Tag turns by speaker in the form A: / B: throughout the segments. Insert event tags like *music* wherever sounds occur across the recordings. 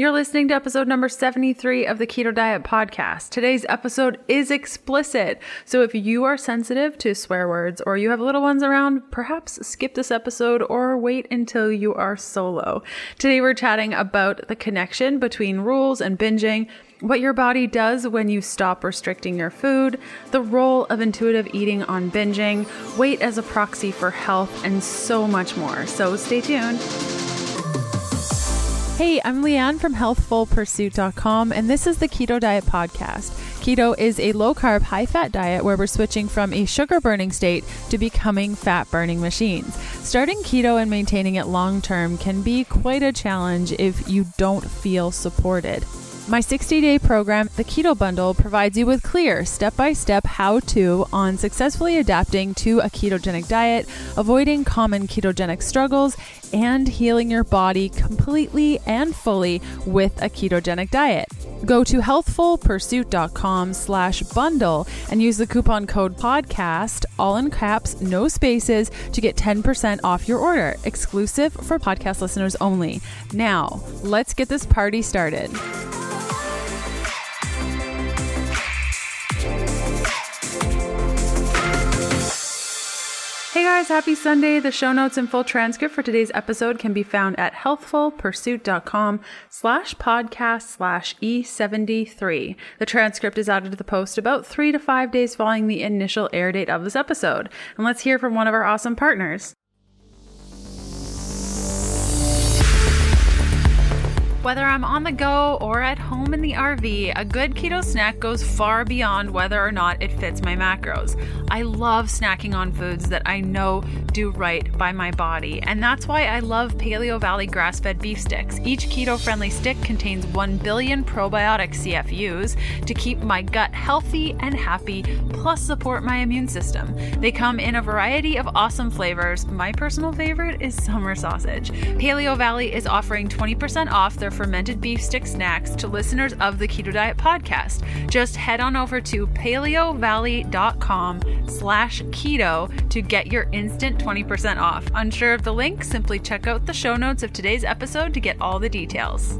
A: You're listening to episode number 73 of the Keto Diet Podcast. Today's episode is explicit. So if you are sensitive to swear words or you have little ones around, perhaps skip this episode or wait until you are solo. Today we're chatting about the connection between rules and binging what your body does when you stop restricting your food, the role of intuitive eating on binging, weight as a proxy for health, and so much more. So stay tuned. Hey, I'm Leanne from healthfulpursuit.com, and this is the Keto Diet Podcast. Keto is a low carb, high fat diet where we're switching from a sugar burning state to becoming fat burning machines. Starting keto and maintaining it long term can be quite a challenge if you don't feel supported. My 60 day program, the Keto Bundle, provides you with clear step by step how to on successfully adapting to a ketogenic diet, avoiding common ketogenic struggles, and healing your body completely and fully with a ketogenic diet. Go to healthfulpursuit.com slash bundle and use the coupon code podcast, all in caps, no spaces, to get 10% off your order, exclusive for podcast listeners only. Now, let's get this party started. Hey guys, happy Sunday. The show notes and full transcript for today's episode can be found at healthfulpursuit.com slash podcast slash E73. The transcript is added to the post about three to five days following the initial air date of this episode. And let's hear from one of our awesome partners. Whether I'm on the go or at home in the RV, a good keto snack goes far beyond whether or not it fits my macros. I love snacking on foods that I know do right by my body, and that's why I love Paleovalley grass fed beef sticks. Each keto friendly stick contains 1 billion probiotic CFUs to keep my gut healthy and happy, plus support my immune system. They come in a variety of awesome flavors. My personal favorite is summer sausage. Paleovalley is offering 20% off their fermented beef stick snacks to listeners of the Keto Diet podcast. Just head on over to paleovalley.com slash keto to get your instant 20% off. Unsure of the link? Simply check out the show notes of today's episode to get all the details.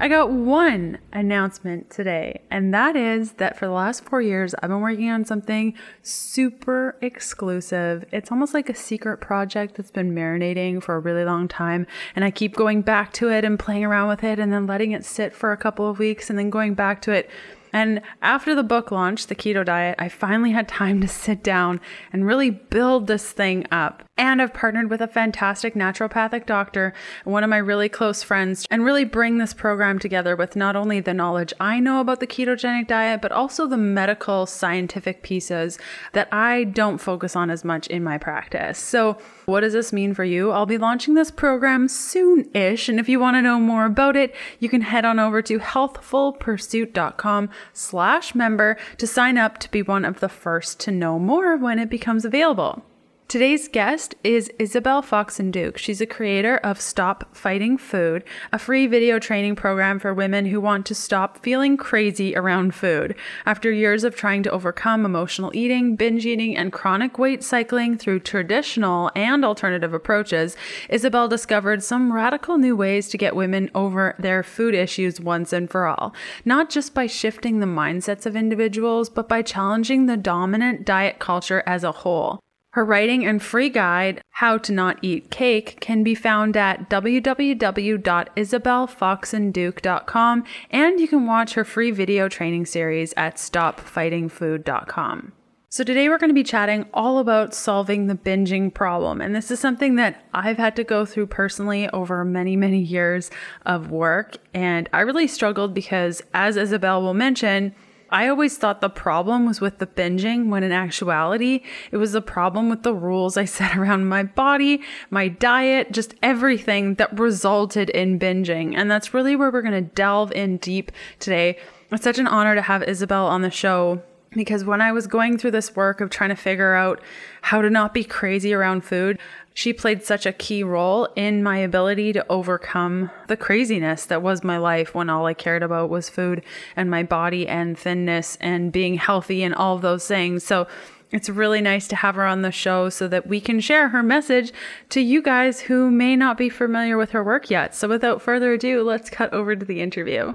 A: I got one announcement today, and that is that for the last four years, I've been working on something super exclusive. It's almost like a secret project that's been marinating for a really long time, and I keep going back to it and playing around with it and then letting it sit for a couple of weeks and then going back to it. And after the book launched, The Keto Diet, I finally had time to sit down and really build this thing up. And I've partnered with a fantastic naturopathic doctor, one of my really close friends, and really bring this program together with not only the knowledge I know about the ketogenic diet, but also the medical scientific pieces that I don't focus on as much in my practice. So, what does this mean for you? I'll be launching this program soon ish. And if you want to know more about it, you can head on over to healthfulpursuit.com slash member to sign up to be one of the first to know more when it becomes available. Today's guest is Isabel Foxen-Duke. She's a creator of Stop Fighting Food, a free video training program for women who want to stop feeling crazy around food. After years of trying to overcome emotional eating, binge eating, and chronic weight cycling through traditional and alternative approaches, Isabel discovered some radical new ways to get women over their food issues once and for all. Not just by shifting the mindsets of individuals, but by challenging the dominant diet culture as a whole. Her writing and free guide, How to Not Eat Cake, can be found at www.isabelfoxenduke.com, and you can watch her free video training series at stopfightingfood.com. So, today we're going to be chatting all about solving the binging problem. And this is something that I've had to go through personally over many, many years of work. And I really struggled because, as Isabel will mention, I always thought the problem was with the binging when in actuality, it was the problem with the rules I *laughs* set around my body, my diet, just everything that resulted in binging. And that's really where we're going to delve in deep today. It's such an honor to have Isabel on the show because when I was going through this work of trying to figure out how to not be crazy around food, she played such a key role in my ability to overcome the craziness that was my life when all I cared about was food and my body and thinness and being healthy and all those things. So It's really nice to have her on the show so that we can share her message to you guys who may not be familiar with her work yet. So, without further ado, let's cut over to the interview.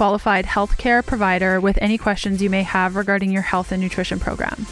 A: qualified healthcare provider with any questions you may have regarding your health and nutrition program.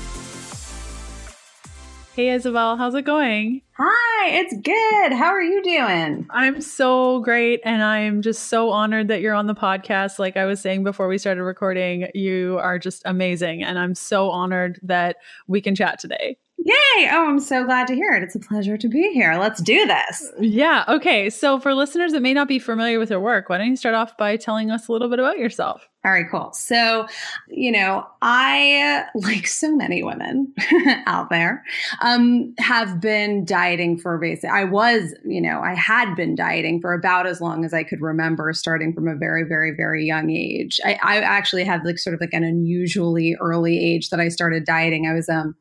A: Hey Isabel, how's it going?
B: Hi, it's good. How are you doing?
A: I'm so great and I'm just so honored that you're on the podcast. Like I was saying before we started recording, you are just amazing and I'm so honored that we can chat today.
B: Yay! Oh, I'm so glad to hear it. It's a pleasure to be here. Let's do this.
A: Yeah. Okay. So, for listeners that may not be familiar with your work, why don't you start off by telling us a little bit about yourself?
B: All right, cool. So, you know, I, *laughs* like so many women *laughs* out there, um, have been dieting for basic. I was, you know, I had been dieting for about as long as I could remember, starting from a very, very, very young age. I, I actually had like sort of like an unusually early age that I started dieting. I was um,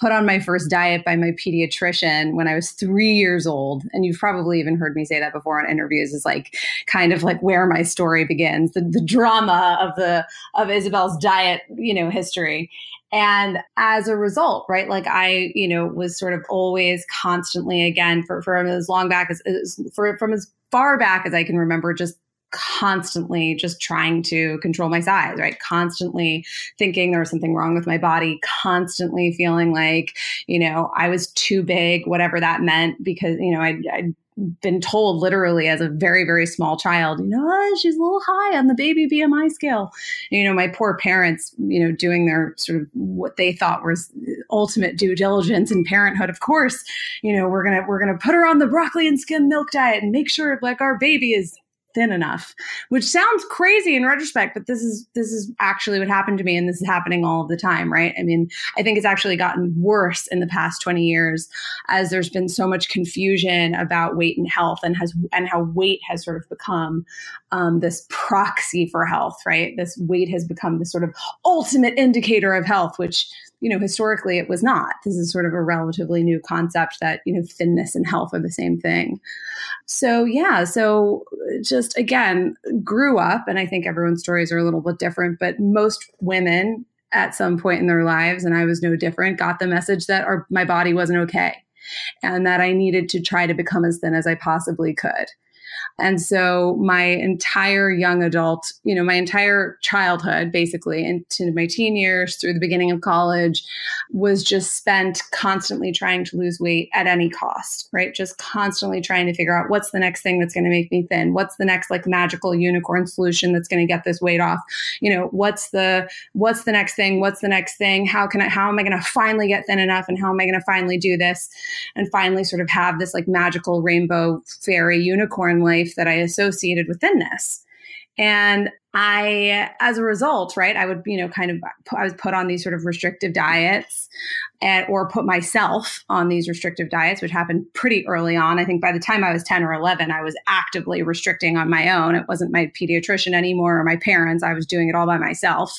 B: put on my first diet by my pediatrician when I was three years old. And you've probably even heard me say that before on interviews, is like kind of like where my story begins, the, the drama of the of Isabel's diet, you know, history. And as a result, right, like I, you know, was sort of always constantly again for for as long back as, as for from as far back as I can remember, just constantly just trying to control my size, right? Constantly thinking there was something wrong with my body, constantly feeling like, you know, I was too big, whatever that meant, because, you know, I, I been told literally as a very very small child you know oh, she's a little high on the baby bmi scale. You know my poor parents you know doing their sort of what they thought was ultimate due diligence in parenthood of course you know we're gonna we're gonna put her on the broccoli and skim milk diet and make sure like our baby is thin enough which sounds crazy in retrospect but this is this is actually what happened to me and this is happening all of the time right? I mean i think it's actually gotten worse in the past 20 years as there's been so much confusion about weight and health and has and how weight has sort of become um, this proxy for health right? This weight has become the sort of ultimate indicator of health which you know, historically it was not. This is sort of a relatively new concept that, you know, thinness and health are the same thing. So, yeah, so uh, just again, grew up, and I think everyone's stories are a little bit different, but most women at some point in their lives, and I was no different, got the message that our, my body wasn't okay and that I needed to try to become as thin as I possibly could. And so my entire young adult, you know, my entire childhood, basically into my teen years through the beginning of college, was just spent constantly trying to lose weight at any cost, right? Just constantly trying to figure out what's the next thing that's going to make me thin? What's the next like magical unicorn solution that's going to get this weight off? You know, what's the what's the next thing? What's the next thing? How can I how am I going to finally get thin enough and how am I going to finally do this and finally sort of have this like magical rainbow fairy unicorn life that I associated with thinness. And I, as a result, right, I would, you know, kind of, I was put on these sort of restrictive diets and, or put myself on these restrictive diets, which happened pretty early on. I think by the time I was 10 or 11, I was actively restricting on my own. It wasn't my pediatrician anymore or my parents. I was doing it all by myself.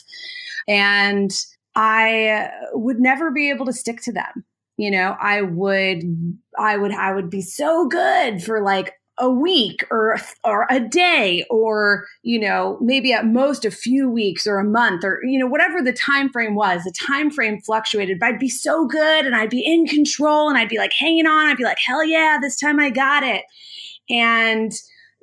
B: And I would never be able to stick to them. You know, I would, I would, I would be so good for like a week or or a day or you know maybe at most a few weeks or a month or you know whatever the time frame was the time frame fluctuated. But i'd be so good and i'd be in control and i'd be like hanging on. I'd be like hell yeah this time i got it. And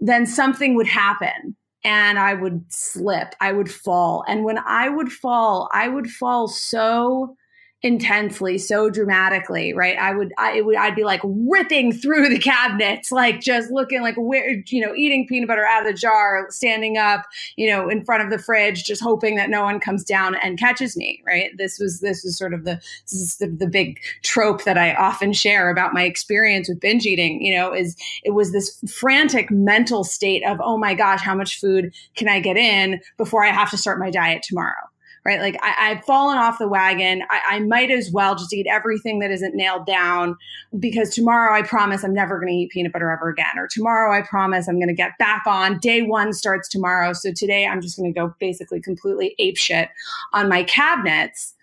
B: then something would happen and i would slip. I would fall. And when i would fall i would fall so intensely so dramatically right? I would i would i'd be like ripping through the cabinets like just looking like where you know eating peanut butter out of the jar standing up you know in front of the fridge just hoping that no one comes down and catches me right? This was this was sort of the this is the, the big trope that i often share about my experience with binge eating you know is it was this frantic mental state of oh my gosh how much food can i get in before i have to start my diet tomorrow right? Like I, have fallen off the wagon. I, I might as well just eat everything that isn't nailed down because tomorrow I promise I'm never going to eat peanut butter ever again. Or tomorrow I promise I'm going to get back on. Day one starts tomorrow. So today I'm just going to go basically completely ape shit on my cabinets.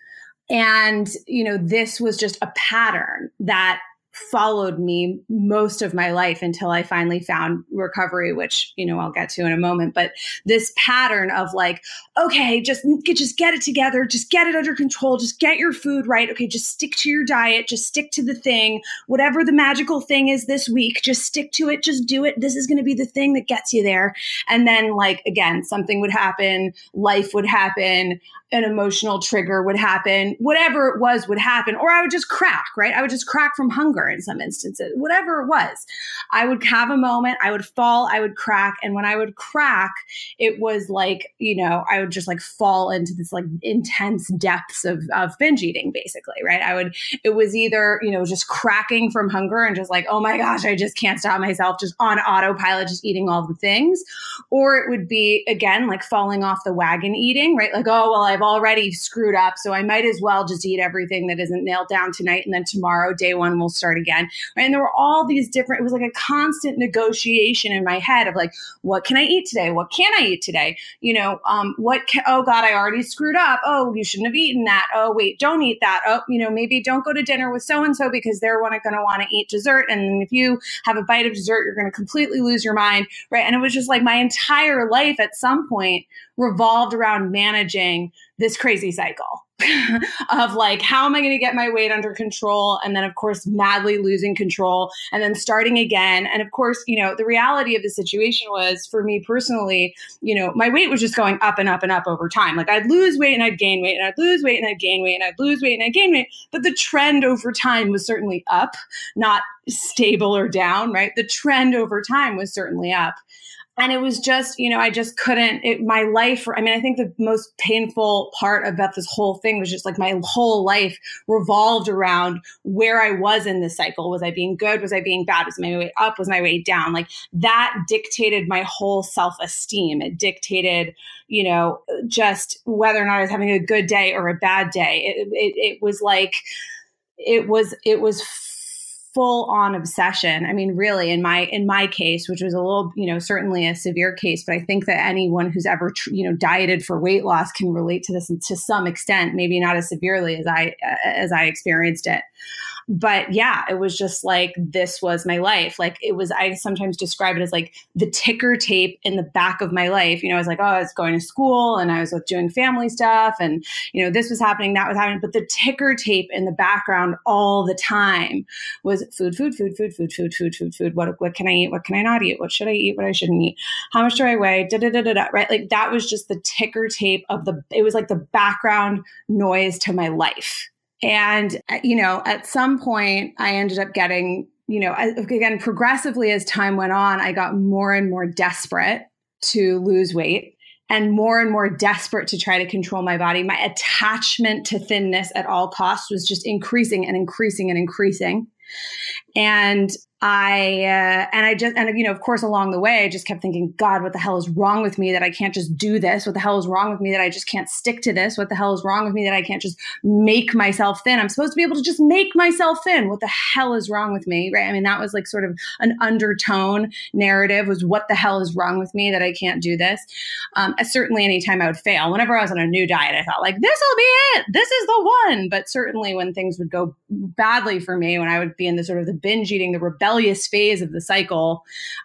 B: And, you know, this was just a pattern that followed me most of my life until I finally found recovery, which, you know, I'll get to in a moment. But this pattern of like, okay, just, just get it together, just get it under control, just get your food right. Okay, just stick to your diet, just stick to the thing. Whatever the magical thing is this week, just stick to it, just do it. This is going to be the thing that gets you there. And then, like, again, something would happen, life would happen an emotional trigger would happen, whatever it was would happen, or I would just crack, right? I would just crack from hunger in some instances, whatever it was. I would have a moment, I would fall, I would crack. And when I would crack, it was like, you know, I would just like fall into this like intense depths of, of binge eating, basically, right? I would, it was either, you know, just cracking from hunger and just like, oh my gosh, I just can't stop myself, just on autopilot, just eating all the things. Or it would be, again, like falling off the wagon eating, right? Like, oh, well, I've I've already screwed up, so I might as well just eat everything that isn't nailed down tonight, and then tomorrow, day one, we'll start again. And there were all these different. It was like a constant negotiation in my head of like, what can I eat today? What can I eat today? You know, um, what? Can, oh God, I already screwed up. Oh, you shouldn't have eaten that. Oh wait, don't eat that. Oh, you know, maybe don't go to dinner with so and so because they're going to want to eat dessert, and if you have a bite of dessert, you're going to completely lose your mind, right? And it was just like my entire life at some point revolved around managing this crazy cycle *laughs* of like, how am I going to get my weight under control? And then, of course, madly losing control and then starting again. And of course, you know, the reality of the situation was for me personally, you know, my weight was just going up and up and up over time. Like I'd lose weight and I'd gain weight and I'd lose weight and I'd gain weight and I'd lose weight and I'd gain weight. But the trend over time was certainly up, not stable or down, right? The trend over time was certainly up and it was just you know i just couldn't it, my life i mean i think the most painful part about this whole thing was just like my whole life revolved around where i was in the cycle. Was i being good? Was i being bad? Was my way up? Was my way down? Like that dictated my whole self-esteem. It dictated you know just whether or not i was having a good day or a bad day. It, it, it was like it was it was full on obsession. I mean really in my in my case which was a little you know certainly a severe case but i think that anyone who's ever you know dieted for weight loss can relate to this to some extent maybe not as severely as i uh, as i experienced it but yeah, it was just like this was my life. Like it was, I sometimes describe it as like the ticker tape in the back of my life. You know, I was like, oh, I was going to school and I was doing family stuff and, you know, this was happening, that was happening. But the ticker tape in the background all the time was food, food, food, food, food, food, food, food, food. What, what can I eat? What can I not eat? What should I eat? What I shouldn't eat? How much do I weigh? Da, da, da, da, da, right? Like that was just the ticker tape of the, it was like the background noise to my life and, uh, you know, at some point, I ended up getting, you know, again, progressively as time went on, I got more and more desperate to lose weight and more and more desperate to try to control my body. My attachment to thinness at all costs was just increasing and increasing and increasing. And I uh, and I just and you know of course along the way I just kept thinking God what the hell is wrong with me that I can't just do this? What the hell is wrong with me that I just can't stick to this? What the hell is wrong with me that I can't just make myself thin? I'm supposed to be able to just make myself thin. What the hell is wrong with me? Right? I mean that was like sort of an undertone narrative was what the hell is wrong with me that I can't do this? Um, certainly anytime I would fail. Whenever I was on a new diet I thought like this will be it. This is the one. But certainly when things would go badly for me when I would be in the sort of the binge eating the rebellion rebellious phase of the cycle,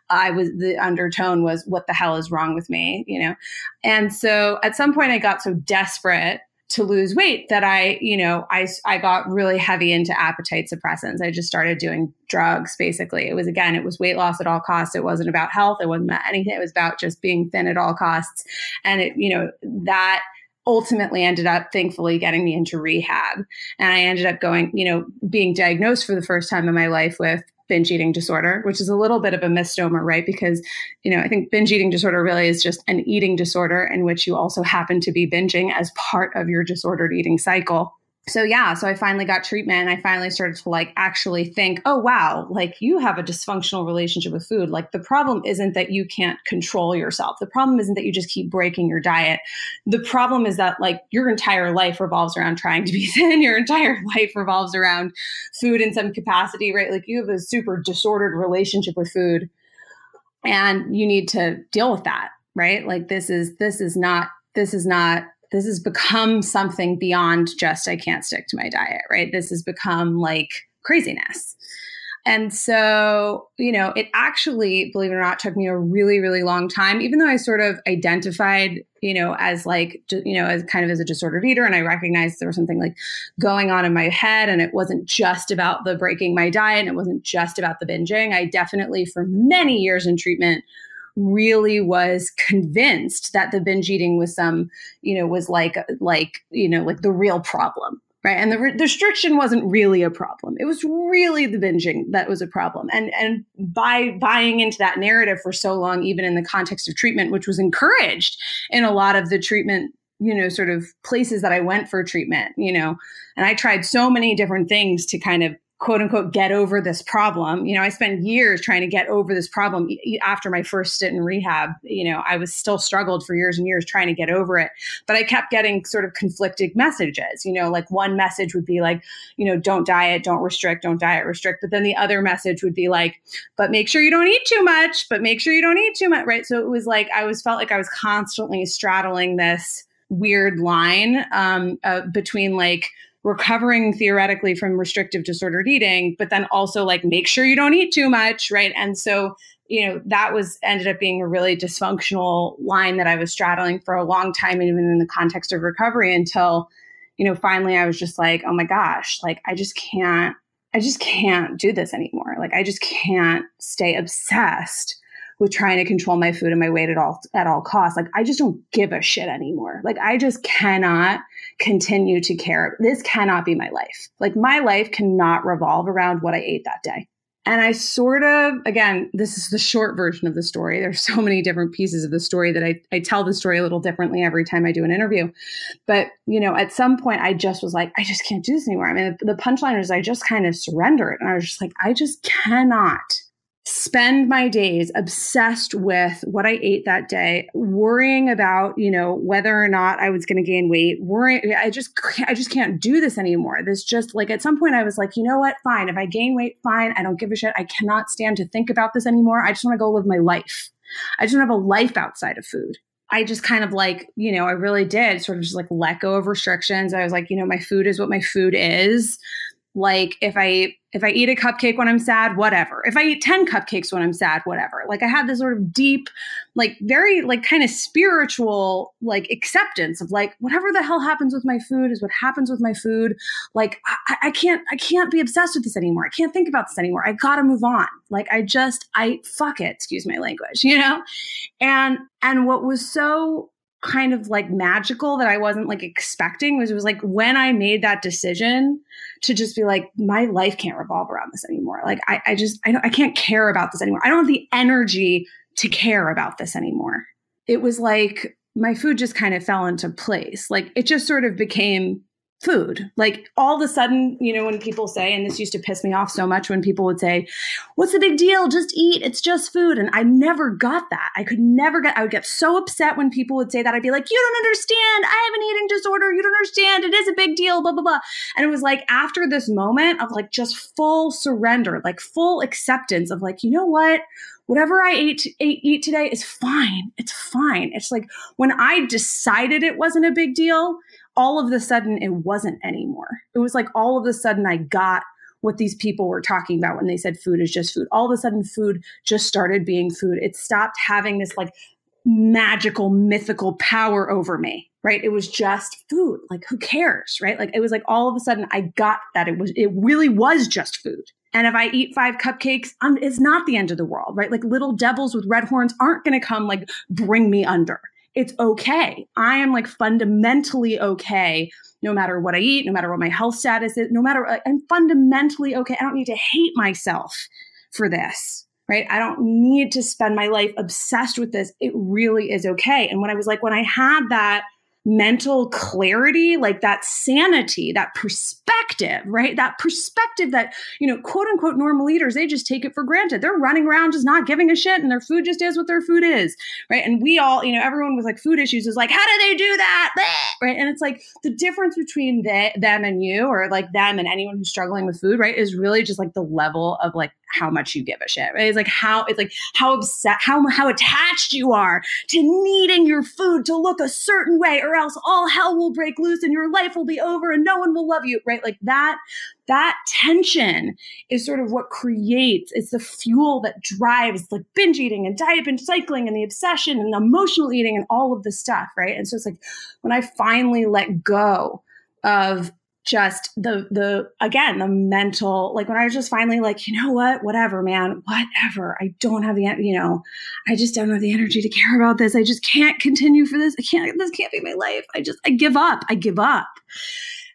B: I was the undertone was what the hell is wrong with me, you know? And so at some point I got so desperate to lose weight that I, you know, I, I got really heavy into appetite suppressants. I just started doing drugs basically. It was again, it was weight loss at all costs. It wasn't about health. It wasn't about anything. It was about just being thin at all costs. And it, you know, that ultimately ended up thankfully getting me into rehab. And I ended up going, you know, being diagnosed for the first time in my life with binge eating disorder, which is a little bit of a misnomer, right? Because, you know, I think binge eating disorder really is just an eating disorder in which you also happen to be binging as part of your disordered eating cycle. So yeah, so I finally got treatment and I finally started to like actually think, oh wow, like you have a dysfunctional relationship with food. Like the problem isn't that you can't control yourself. The problem isn't that you just keep breaking your diet. The problem is that like your entire life revolves around trying to be *laughs* thin. Your entire life revolves around food in some capacity, right? Like you have a super disordered relationship with food and you need to deal with that, right? Like this is this is not this is not this has become something beyond just I can't stick to my diet, right? This has become like craziness. And so, you know, it actually, believe it or not, took me a really, really long time, even though I sort of identified, you know, as like, you know, as kind of as a disordered eater. And I recognized there was something like going on in my head. And it wasn't just about the breaking my diet. And it wasn't just about the binging. I definitely, for many years in treatment, really was convinced that the binge eating was some, you know, was like like you know like the real problem, right? And the, re- restriction wasn't really a problem. It was really the binging that was a problem. And and by buying into that narrative for so long, even in the context of treatment, which was encouraged in a lot of the treatment you know sort of places that i went for treatment you know and i tried so many different things to kind of quote unquote get over this problem. You know, I spent years trying to get over this problem after my first stint in rehab. You know, I was still struggled for years and years trying to get over it, but I kept getting sort of conflicting messages. You know, like one message would be like, you know, don't diet, don't restrict, don't diet, restrict. But then the other message would be like, but make sure you don't eat too much, but make sure you don't eat too much. Right. So it was like I was felt like I was constantly straddling this weird line um, uh, between like recovering theoretically from restrictive disordered eating, but then also like make sure you don't eat too much, right? And so, you know, that was ended up being a really dysfunctional line that I was straddling for a long time, even in the context of recovery until, you know, finally I was just like, oh my gosh, like I just can't, I just can't do this anymore. Like I just can't stay obsessed with trying to control my food and my weight at all at all costs. Like I just don't give a shit anymore. Like I just cannot continue to care. This cannot be my life. Like my life cannot revolve around what I ate that day. And I sort of, again, this is the short version of the story. There's so many different pieces of the story that I, I tell the story a little differently every time I do an interview. But, you know, at some point I just was like, I just can't do this anymore. I mean, the, punchline is I just kind of surrendered. And I was just like, I just cannot spend my days obsessed with what I ate that day, worrying about, you know, whether or not I was going to gain weight, worrying I just I just can't do this anymore. This just like at some point I was like, you know what? Fine. If I gain weight, fine. I don't give a shit. I cannot stand to think about this anymore. I just want to go live my life. I just want to have a life outside of food. I just kind of like, you know, I really did sort of just like let go of restrictions. I was like, you know, my food is what my food is like if i if i eat a cupcake when i'm sad whatever. If i eat 10 cupcakes when i'm sad whatever. Like i had this sort of deep like very like kind of spiritual like acceptance of like whatever the hell happens with my food is what happens with my food. Like I, I can't i can't be obsessed with this anymore. I can't think about this anymore. I gotta move on. Like i just i fuck it excuse my language *laughs* you know? And and what was so kind of like magical that I wasn't like expecting was it was like when I made that decision to just be like, my life can't revolve around this anymore. Like I, I just I don't I can't care about this anymore. I don't have the energy to care about this anymore. It was like my food just kind of fell into place. Like it just sort of became food. Like all of a sudden, you know, when people say, and this used to piss me off so much when people would say, What's the big deal? Just eat. It's just food. And I never got that. I could never get, I would get so upset when people would say that. I'd be like, You don't understand. I have an eating disorder. You don't understand. It is a big deal, blah, blah, blah. And it was like after this moment of like just full surrender, like full acceptance of like, you know what? whatever I ate, ate, eat today is fine. It's fine. It's like when I decided it wasn't a big deal, all of the sudden it wasn't anymore. It was like all of a sudden I got what these people were talking about when they said food is just food. All of a sudden food just started being food. It stopped having this like magical mythical power over me right it was just food like who cares right like it was like all of a sudden i got that it was it really was just food and if i eat five cupcakes um, it's not the end of the world right like little devils with red horns aren't going to come like bring me under it's okay. I am like fundamentally okay no matter what I eat, no matter what my health status is, no matter, I'm fundamentally okay. I don't need to hate myself for this, right? I don't need to spend my life obsessed with this. It really is okay. And when I was like, when I had that mental clarity, like that sanity, that perspective, right? That perspective that, you know, quote unquote normal eaters, they just take it for granted. They're running around just not giving a shit and their food just is what their food is, right? And we all, you know, everyone with like food issues is like, how do they do that? Right. And it's like the difference between they, them and you, or like them and anyone who's struggling with food, right, is really just like the level of like how much you give a shit. Right? It's like how it's like how upset, how how attached you are to needing your food to look a certain way, or else all hell will break loose and your life will be over and no one will love you. Right? Like that. That tension is sort of what creates. It's the fuel that drives like binge eating and diet binge cycling and the obsession and emotional eating and all of this stuff. Right? And so it's like when I finally let go of just the the again the mental like when i was just finally like you know what? Whatever man. Whatever. I don't have the you know i just don't have the energy to care about this. I just can't continue for this. I can't this can't be my life. I just i give up. I give up.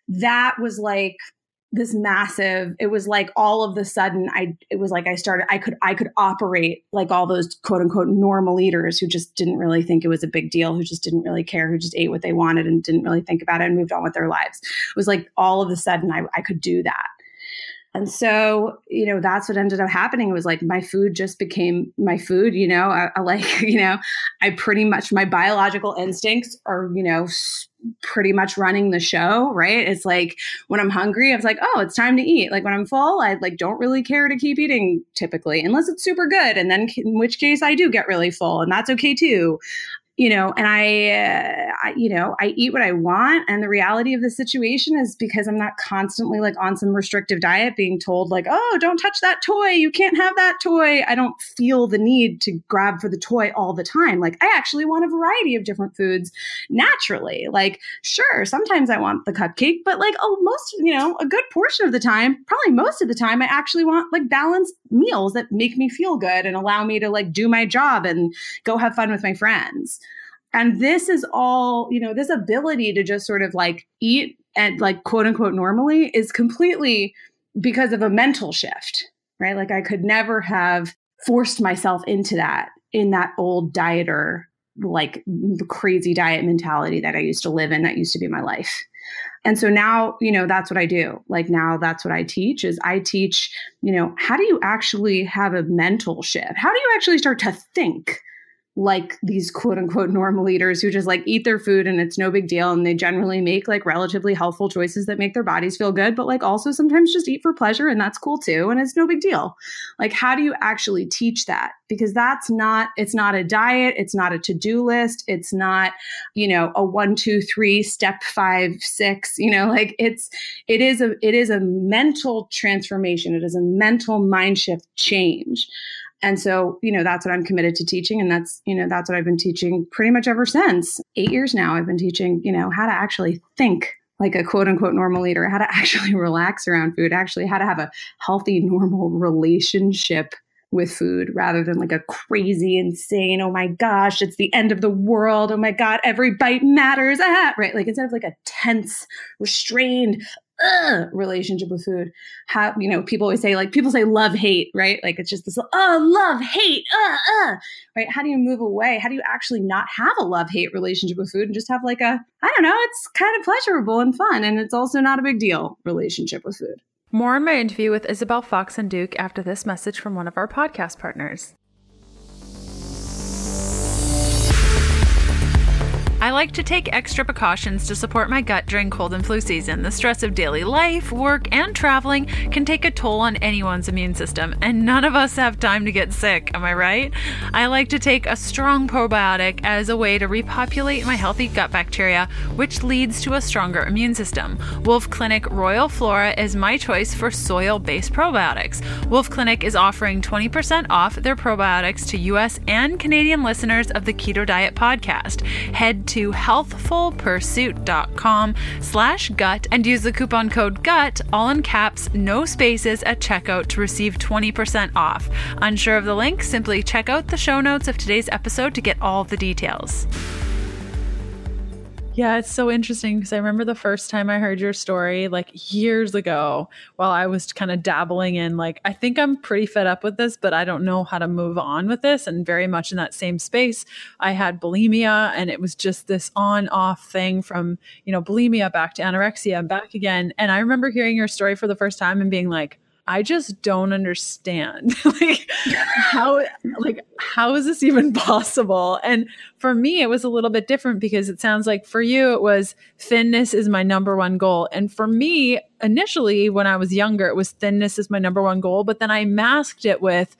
B: That was like this massive it was like all of the sudden i it was like i started i could i could operate like all those quote unquote normal eaters who just didn't really think it was a big deal who just didn't really care who just ate what they wanted and didn't really think about it and moved on with their lives. It was like all of a sudden i, I could do that and so, you know, that's what ended up happening. It was like my food just became my food, you know, I, I like, *laughs* you know, I pretty much, my biological instincts are, you know, pretty much running the show, right? It's like when I'm hungry, I was like, oh, it's time to eat. Like when I'm full, I like don't really care to keep eating typically, unless it's super good. And then in which case I do get really full and that's okay too you know and I, uh, I, you know i eat what i want and the reality of the situation is because i'm not constantly like on some restrictive diet being told like oh don't touch that toy. You can't have that toy. I don't feel the need to grab for the toy all the time. Like i actually want a variety of different foods naturally. Like sure sometimes i want the cupcake but like oh most you know a good portion of the time probably most of the time i actually want like balanced meals that make me feel good and allow me to like do my job and go have fun with my friends and this is all, you know, this ability to just sort of like eat and like quote unquote normally is completely because of a mental shift, right? Like I could never have forced myself into that in that old dieter, like crazy diet mentality that I used to live in that used to be my life. And so now, you know, that's what I do. Like now that's what I teach is I teach, you know, how do you actually have a mental shift? How do you actually start to think like these quote unquote normal eaters who just like eat their food and it's no big deal and they generally make like relatively healthful choices that make their bodies feel good but like also sometimes just eat for pleasure and that's cool too and it's no big deal. Like how do you actually teach that? Because that's not it's not a diet it's not a to-do list it's not you know a one two three step five six you know like it's it is a it is a mental transformation. It is a mental mind shift change and so, you know, that's what I'm committed to teaching. And that's, you know, that's what I've been teaching pretty much ever since. Eight years now, I've been teaching, you know, how to actually think like a quote unquote normal eater, how to *laughs* actually relax around food, actually how to have a healthy, normal relationship with food rather than like a crazy, insane, oh my gosh, it's the end of the world. Oh my God, every bite matters. Ah, right. Like instead of like a tense, restrained, uh, relationship with food. How you know people always say like people say love hate right like it's just this oh love hate uh uh right. How do you move away? How do you actually not have a love hate relationship with food and just have like a I don't know it's kind of pleasurable and fun and it's also not a big deal relationship with food.
A: More in my interview with Isabel Foxen Duke after this message from one of our podcast partners. I like to take extra precautions to support my gut during cold and flu season. The stress of daily life, work, and traveling can take a toll on anyone's immune system, and none of us have time to get sick, am I right? I like to take a strong probiotic as a way to repopulate my healthy gut bacteria, which leads to a stronger immune system. Wolfe Clinic Royal Flora is my choice for soil based probiotics. Wolfe Clinic is offering 20% off their probiotics to US and Canadian listeners of the Keto Diet podcast. Head to healthfulpursuit.com slash gut and use the coupon code GUT, all in caps, no spaces, at checkout to receive 20% off. Unsure of the link? Simply check out the show notes of today's episode to get all the details. Yeah, it's so interesting because I remember the first time I heard your story, like years ago, while I was kind of dabbling in, like, I think I'm pretty fed up with this, but I don't know how to move on with this. And very much in that same space, I had bulimia, and it was just this on off thing from, you know, bulimia back to anorexia and back again. And I remember hearing your story for the first time and being like, I just don't understand *laughs* like how like how is this even possible? And for me it was a little bit different because it sounds like for you it was thinness is my number one goal. And for me initially when I was younger it was thinness is my number one goal, but then I masked it with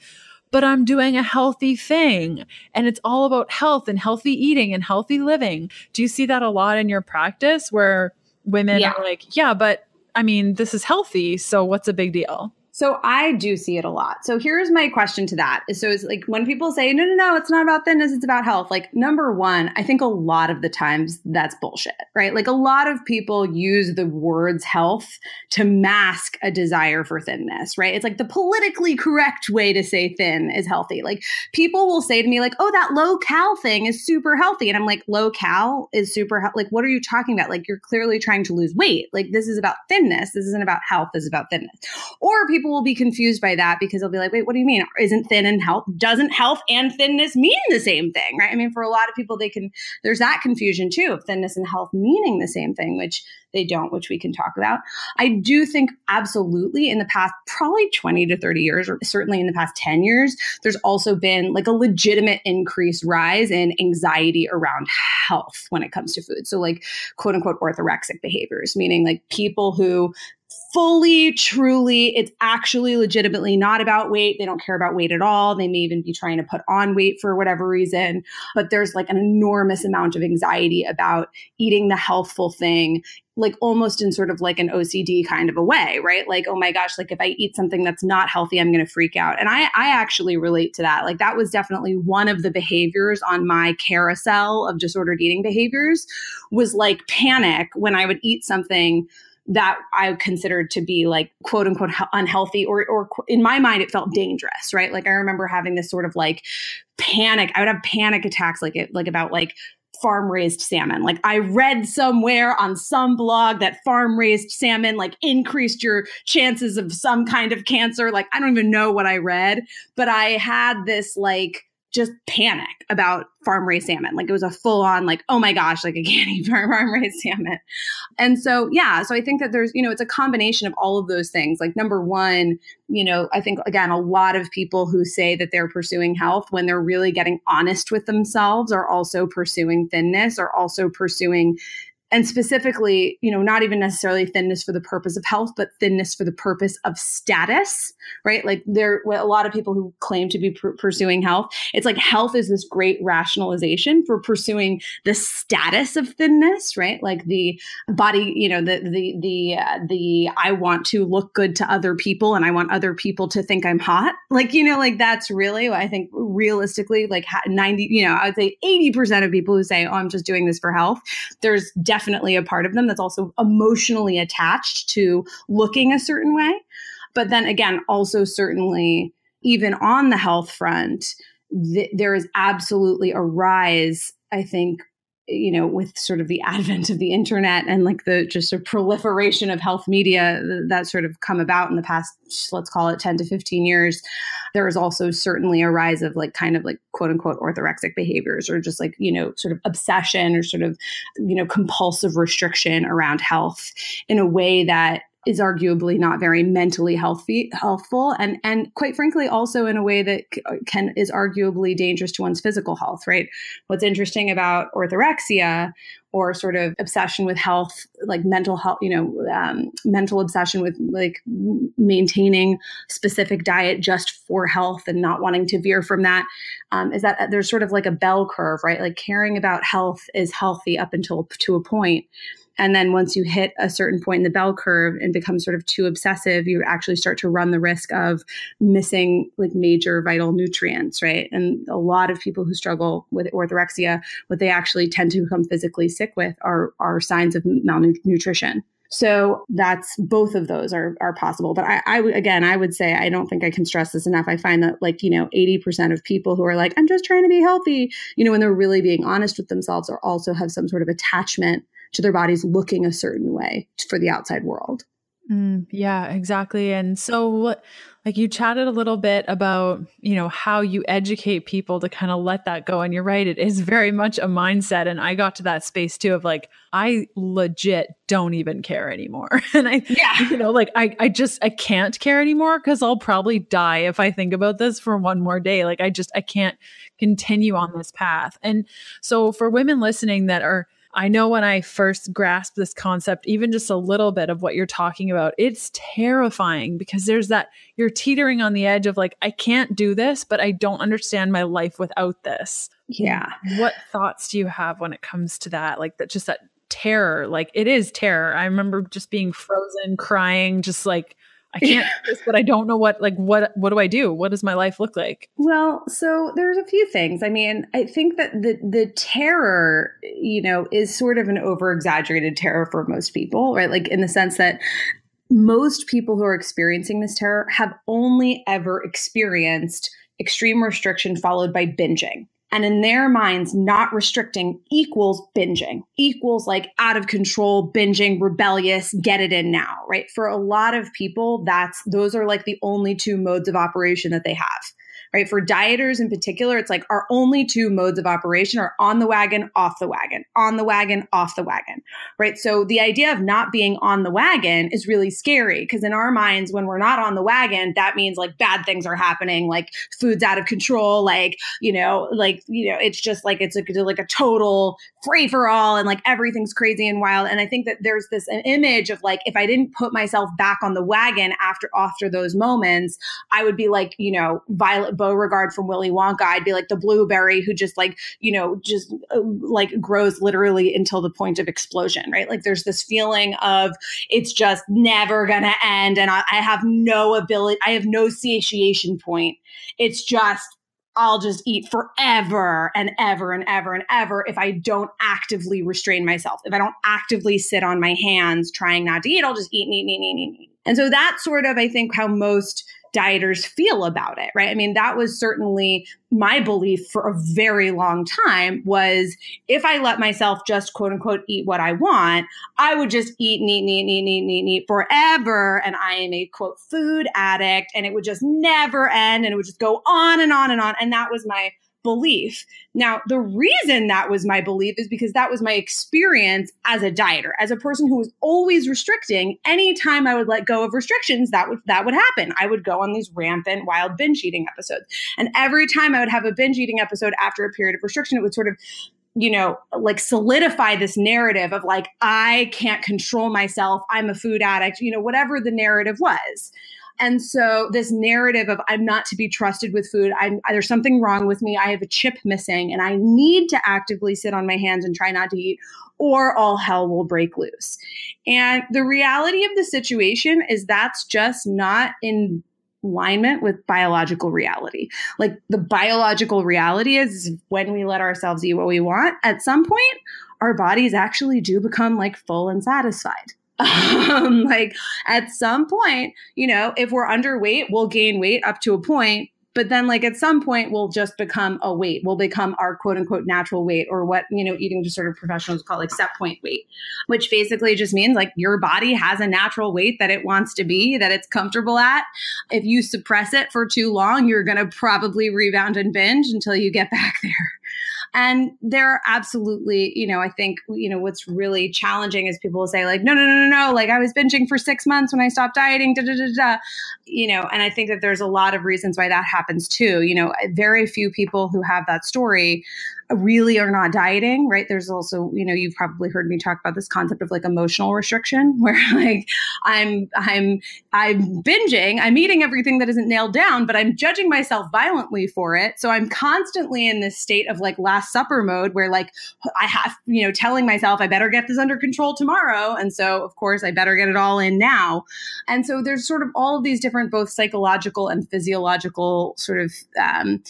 A: but I'm doing a healthy thing and it's all about health and healthy eating and healthy living. Do you see that a lot in your practice where women yeah. are like, yeah, but I mean, this is healthy, so what's a big deal?
B: So I do see it a lot. So here's my question to that. So it's like when people say, no, no, no, it's not about thinness, it's about health. Like, number one, I think a lot of the times that's bullshit, right? Like, a lot of people use the words health to mask a desire for thinness, right? It's like the politically correct way to say thin is healthy. Like, people will say to me, like, oh, that low cal thing is super healthy. And I'm like, low cal is super, like, what are you talking about? Like, you're clearly trying to lose weight. Like, this is about thinness. This isn't about health. This is about thinness. Or people people will be confused by that because they'll be like, wait, what do you mean? Isn't thin and health? Doesn't health and thinness mean the same thing, right? I mean, for a lot of people, they can, there's that confusion too of thinness and health meaning the same thing, which they don't, which we can talk about. I do think absolutely in the past, probably 20 to 30 years, or certainly in the past 10 years, there's also been like a legitimate increased rise in anxiety around health when it comes to food. So, like, quote unquote, orthorexic behaviors, meaning like people who fully, truly, it's actually legitimately not about weight. They don't care about weight at all. They may even be trying to put on weight for whatever reason. But there's like an enormous amount of anxiety about eating the healthful thing, like almost in sort of like an OCD kind of a way, right? Like, oh my gosh, like if I eat something that's not healthy, I'm going to freak out. And I, I actually relate to that. Like that was definitely one of the behaviors on my carousel of disordered eating behaviors was like panic when I would eat something that I considered to be like quote unquote unhealthy or or in my mind it felt dangerous, right? Like I remember having this sort of like panic. I would have panic attacks like it like about like farm raised salmon. Like I read somewhere on some blog that farm raised salmon like increased your chances of some kind of cancer. Like I don't even know what I read, but I had this like just panic about farm raised salmon. Like it was a full on, like, oh my gosh, like I can't *laughs* eat farm raised salmon. And so, yeah, so I think that there's, you know, it's a combination of all of those things. Like, number one, you know, I think, again, a lot of people who say that they're pursuing health when they're really getting honest with themselves are also pursuing thinness, are also pursuing and specifically, you know, not even necessarily thinness for the purpose of health, but thinness for the purpose of status, right? Like there, a lot of people who claim to be pr- pursuing health, it's like health is this great rationalization for pursuing the status of thinness, right? Like the body, you know, the the the uh, the I want to look good to other people, and I want other people to think I'm hot. Like you know, like that's really, I think, realistically, like ninety, you know, I would say eighty percent of people who say, "Oh, I'm just doing this for health," there's definitely definitely a part of them that's also emotionally attached to looking a certain way. But then again, also certainly, even on the health front, th- there is absolutely a rise, I think, you know, with sort of the advent of the internet and like the just a proliferation of health media that sort of come about in the past, let's call it 10 to 15 years, there is also certainly a rise of like kind of like quote unquote orthorexic behaviors or just like, you know, sort of obsession or sort of, you know, compulsive restriction around health in a way that is arguably not very mentally healthy healthful and and quite frankly also in a way that can is arguably dangerous to one's physical health right? What's interesting about orthorexia or sort of obsession with health like mental health you know um, mental obsession with like maintaining specific diet just for health and not wanting to veer from that um, is that there's sort of like a bell curve right? Like caring about health is healthy up until to a point and then once you hit a certain point in the bell curve and become sort of too obsessive, you actually start to run the risk of missing like major vital nutrients, right? And a lot of people who struggle with orthorexia, what they actually tend to become physically sick with are, are signs of malnutrition. So that's both of those are are possible. But I, I again, I would say I don't think I can stress this enough. I find that like you know, eighty percent of people who are like, I'm just trying to be healthy, you know, when they're really being honest with themselves, or also have some sort of attachment to their bodies looking a certain way for the outside world.
A: Mm, yeah, exactly. And so, like, you chatted a little bit about, you know, how you educate people to kind of let that go. And you're right, it is very much a mindset. And I got to that space too of like, I legit don't even care anymore. *laughs* and I, yeah. you know, like, I, I just, I can't care anymore because I'll probably die if I think about this for one more day. Like, I just, I can't continue on this path. And so, for women listening that are, I know when I first grasped this concept, even just a little bit of what you're talking about, it's terrifying because there's that you're teetering on the edge of like, I can't do this, but I don't understand my life without this.
B: Yeah.
A: What thoughts do you have when it comes to that? Like that, just that terror. Like it is terror. I remember just being frozen, crying, just like, I can't *laughs* do this, but I don't know what like what what do I do? What does my life look like?
B: Well, so there's a few things. I mean, I think that the the terror, you know, is sort of an over exaggerated terror for most people, right? Like in the sense that most people who are experiencing this terror have only ever experienced extreme restriction followed by binging. And in their minds, not restricting equals binging, equals like out of control, binging, rebellious, get it in now, right? For a lot of people, that's those are like the only two modes of operation that they have right? For dieters in particular, it's like our only two modes of operation are on the wagon, off the wagon, on the wagon, off the wagon, right? So the idea of not being on the wagon is really scary because in our minds, when we're not on the wagon, that means like bad things are happening, like food's out of control, like, you know, like, you know, it's just like it's a, like a total free for all and like everything's crazy and wild. And I think that there's this an image of like, if I didn't put myself back on the wagon after after those moments, I would be like, you know, Violet Beauregarde from Willy Wonka. I'd be like the blueberry who just like, you know, just uh, like grows literally until the point of explosion, right? Like there's this feeling of it's just never going to end. And I, I have no ability, I have no satiation point. It's just I'll just eat forever and ever and ever and ever if I don't actively restrain myself. If I don't actively sit on my hands trying not to eat, I'll just eat, eat, eat, eat, eat. And so that's sort of, I think, how most dieters feel about it, right? I mean, that was certainly my belief for a very long time was if I let myself just quote unquote eat what I want, I would just eat and eat and eat and eat and eat and eat, and eat forever. And I am a quote food addict and it would just never end and it would just go on and on and on. And that was my belief. Now, the reason that was my belief is because that was my experience as a dieter, as a person who was always restricting. Anytime I would let go of restrictions, that would that would happen. I would go on these rampant wild binge eating episodes. And every time I would have a binge eating episode after a period of restriction, it would sort of you know, like solidify this narrative of like, I can't control myself. I'm a food addict, you know, whatever the narrative was. And so this narrative of I'm not to be trusted with food, I'm there's something wrong with me, I have a chip missing, and I need to actively sit on my hands and try not to eat, or all hell will break loose. And the reality of the situation is that's just not in alignment with biological reality. Like the biological reality is when we let ourselves eat what we want, at some point, our bodies actually do become like full and satisfied. *laughs* Um, like at some point, you know, if we're underweight, we'll gain weight up to a point. But then, like at some point, we'll just become a weight. We'll become our quote unquote natural weight, or what you know eating disorder professionals call like set point weight, which basically just means like your body has a natural weight that it wants to be, that it's comfortable at. If you suppress it for too long, you're going to probably rebound and binge until you get *laughs* back there. And there are absolutely, you know, I think, you know, what's really challenging is people will say, like, no, no, no, no, no, like I was binging for six months when I stopped dieting, da, da, da, da. You know, and I think that there's a lot of reasons why that happens too. You know, very few people who have that story really are not dieting, right? There's also, you know, you've probably heard me talk about this concept of like emotional restriction, *laughs* where like I'm I'm I'm binging, I'm eating everything that isn't nailed down, but I'm judging myself violently for it. So I'm constantly in this state of like last supper mode where like I have, you know, telling myself I better get this under control tomorrow. And so of course I better get it all in now. And so there's sort of all of these different both psychological and physiological sort of um,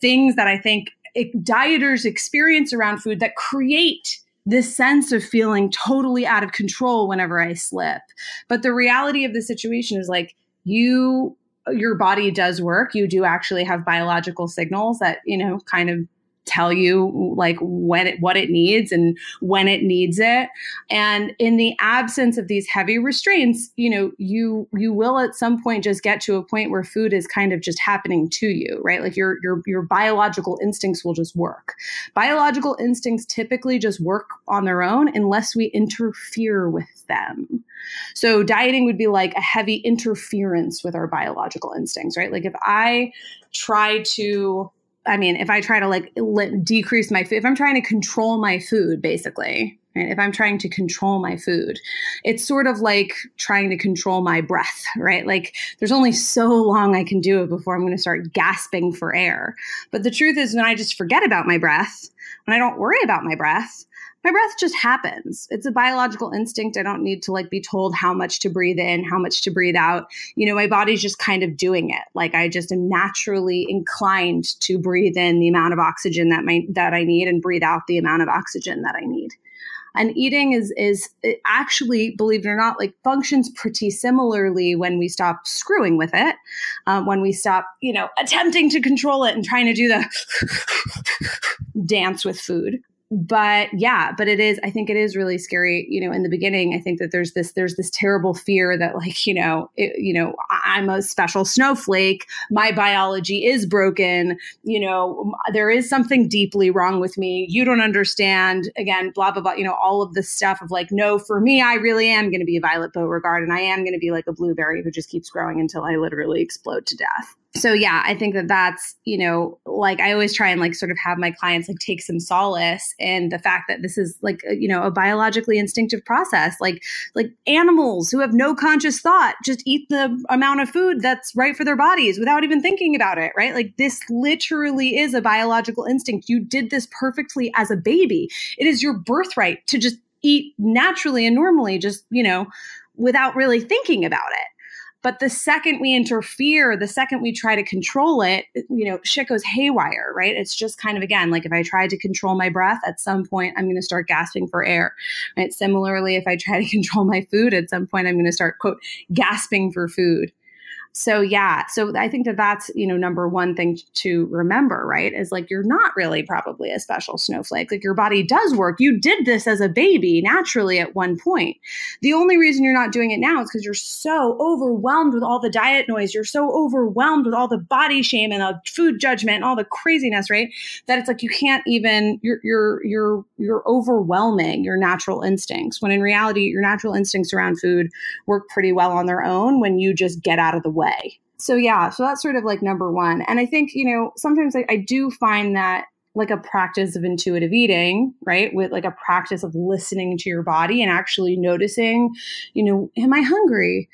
B: things that I think dieters experience around food that create this sense of feeling totally out of control whenever I slip. But the reality of the situation is like you your body does work. You do actually have biological signals that, you know, kind of tell you like when it what it needs and when it needs it. And in the absence of these heavy restraints you know you you will at some point just get to a point where food is kind of just happening to you right? Like your your your biological instincts will just work. Biological instincts typically just work on their own unless we interfere with them. So dieting would be like a heavy interference with our biological instincts right? Like if i try to I mean, if I try to like decrease my food, if I'm trying to control my food, basically, right? If I'm trying to control my food, it's sort of like trying to control my breath, right? Like there's only so long I can do it before I'm going to start gasping for air. But the truth is, when I just forget about my breath, when I don't worry about my breath, my breath just happens. It's a biological instinct. I don't need to like be told how much to breathe in, how much to breathe out. You know, my body's just kind of doing it. Like I just am naturally inclined to breathe in the amount of oxygen that my that I need and breathe out the amount of oxygen that I need. And eating is is actually, believe it or not, like functions pretty similarly when we stop screwing with it, um, when we stop, you know, attempting to control it and trying to do the *laughs* dance with food but yeah but it is i think it is really scary you know in the beginning i think that there's this there's this terrible fear that like you know it, you know i'm a special snowflake my biology is broken you know there is something deeply wrong with me you don't understand again blah blah blah you know all of this stuff of like no for me i really am going to be a violet beauregarde and i am going to be like a blueberry who just keeps growing until i literally explode to death so yeah i think that that's you know like i always try and like sort of have my clients like take some solace in the fact that this is like uh, you know a biologically instinctive process. Like like animals who have no conscious thought just eat the amount of food that's right for their bodies without even thinking about it right? Like this literally is a biological instinct. You did this perfectly as a baby. It is your birthright to just eat naturally and normally just you know without really thinking about it but the second we interfere, the second we try to control it, you know, shit goes haywire, right? It's just kind of again, like if I try to control my breath, at some point I'm going to start gasping for air, right? Similarly, if I try to *laughs* control my food, at some point I'm going to start, quote, gasping for food so yeah so i think that that's you know number one thing to remember right is like you're not really probably a special snowflake. Like your body does work. You did this as a baby naturally at one point. The only reason you're not doing it now is because you're so overwhelmed with all the diet noise. You're so overwhelmed with all the body shame and the food judgment and all the craziness right that it's like you can't even you're you're you're you're overwhelming your natural instincts when in reality your natural instincts around food work pretty well on their own when you just get out of the way way. So yeah, so that's sort of like number one. And I think, you know, sometimes I, I do find that like a practice of intuitive eating, right? With like a practice of listening to your body and actually noticing, you know, am I hungry?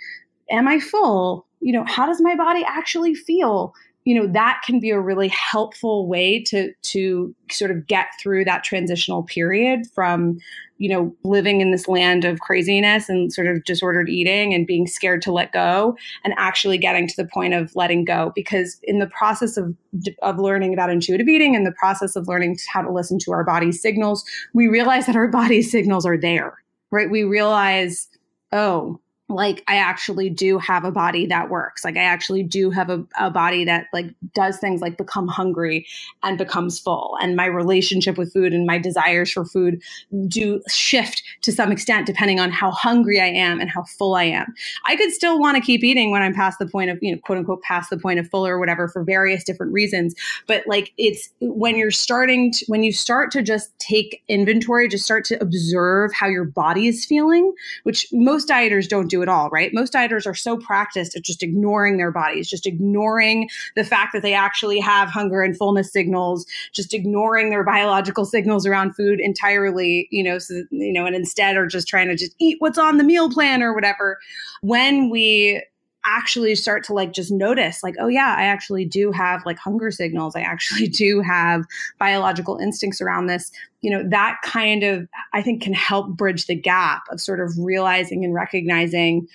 B: Am I full? You know, how does my body actually feel? You know, that can be a really helpful way to to sort of get through that transitional period from you know, living in this land of craziness and sort of disordered eating and being scared to let go and actually getting to the point of letting go. Because in the process of, of learning about intuitive eating and the process of learning how to listen to our body's signals, we realize that our *laughs* body's signals are there, right? We realize, oh, like I actually do have a body that works. Like I actually do have a, a body that like does things like become hungry and becomes full. And my relationship with food and my desires for food do shift to some extent depending on how hungry I am and how full I am. I could still want to keep eating when I'm past the point of, you know, quote unquote past the point of full or whatever for various different reasons. But like it's when you're starting to when you start to just take inventory, just start to observe how your body is feeling, which most dieters don't do at all, right? Most dieters are so practiced at just ignoring their bodies, just ignoring the fact that they actually have hunger and fullness signals, just ignoring their biological signals around food entirely, you know, so, you know, and instead are just trying to just eat what's on the meal plan or whatever. When we actually start to like just notice like oh yeah i actually do have like hunger signals i actually *laughs* do have biological instincts around this you know that kind of i think can help bridge the gap of sort of realizing and recognizing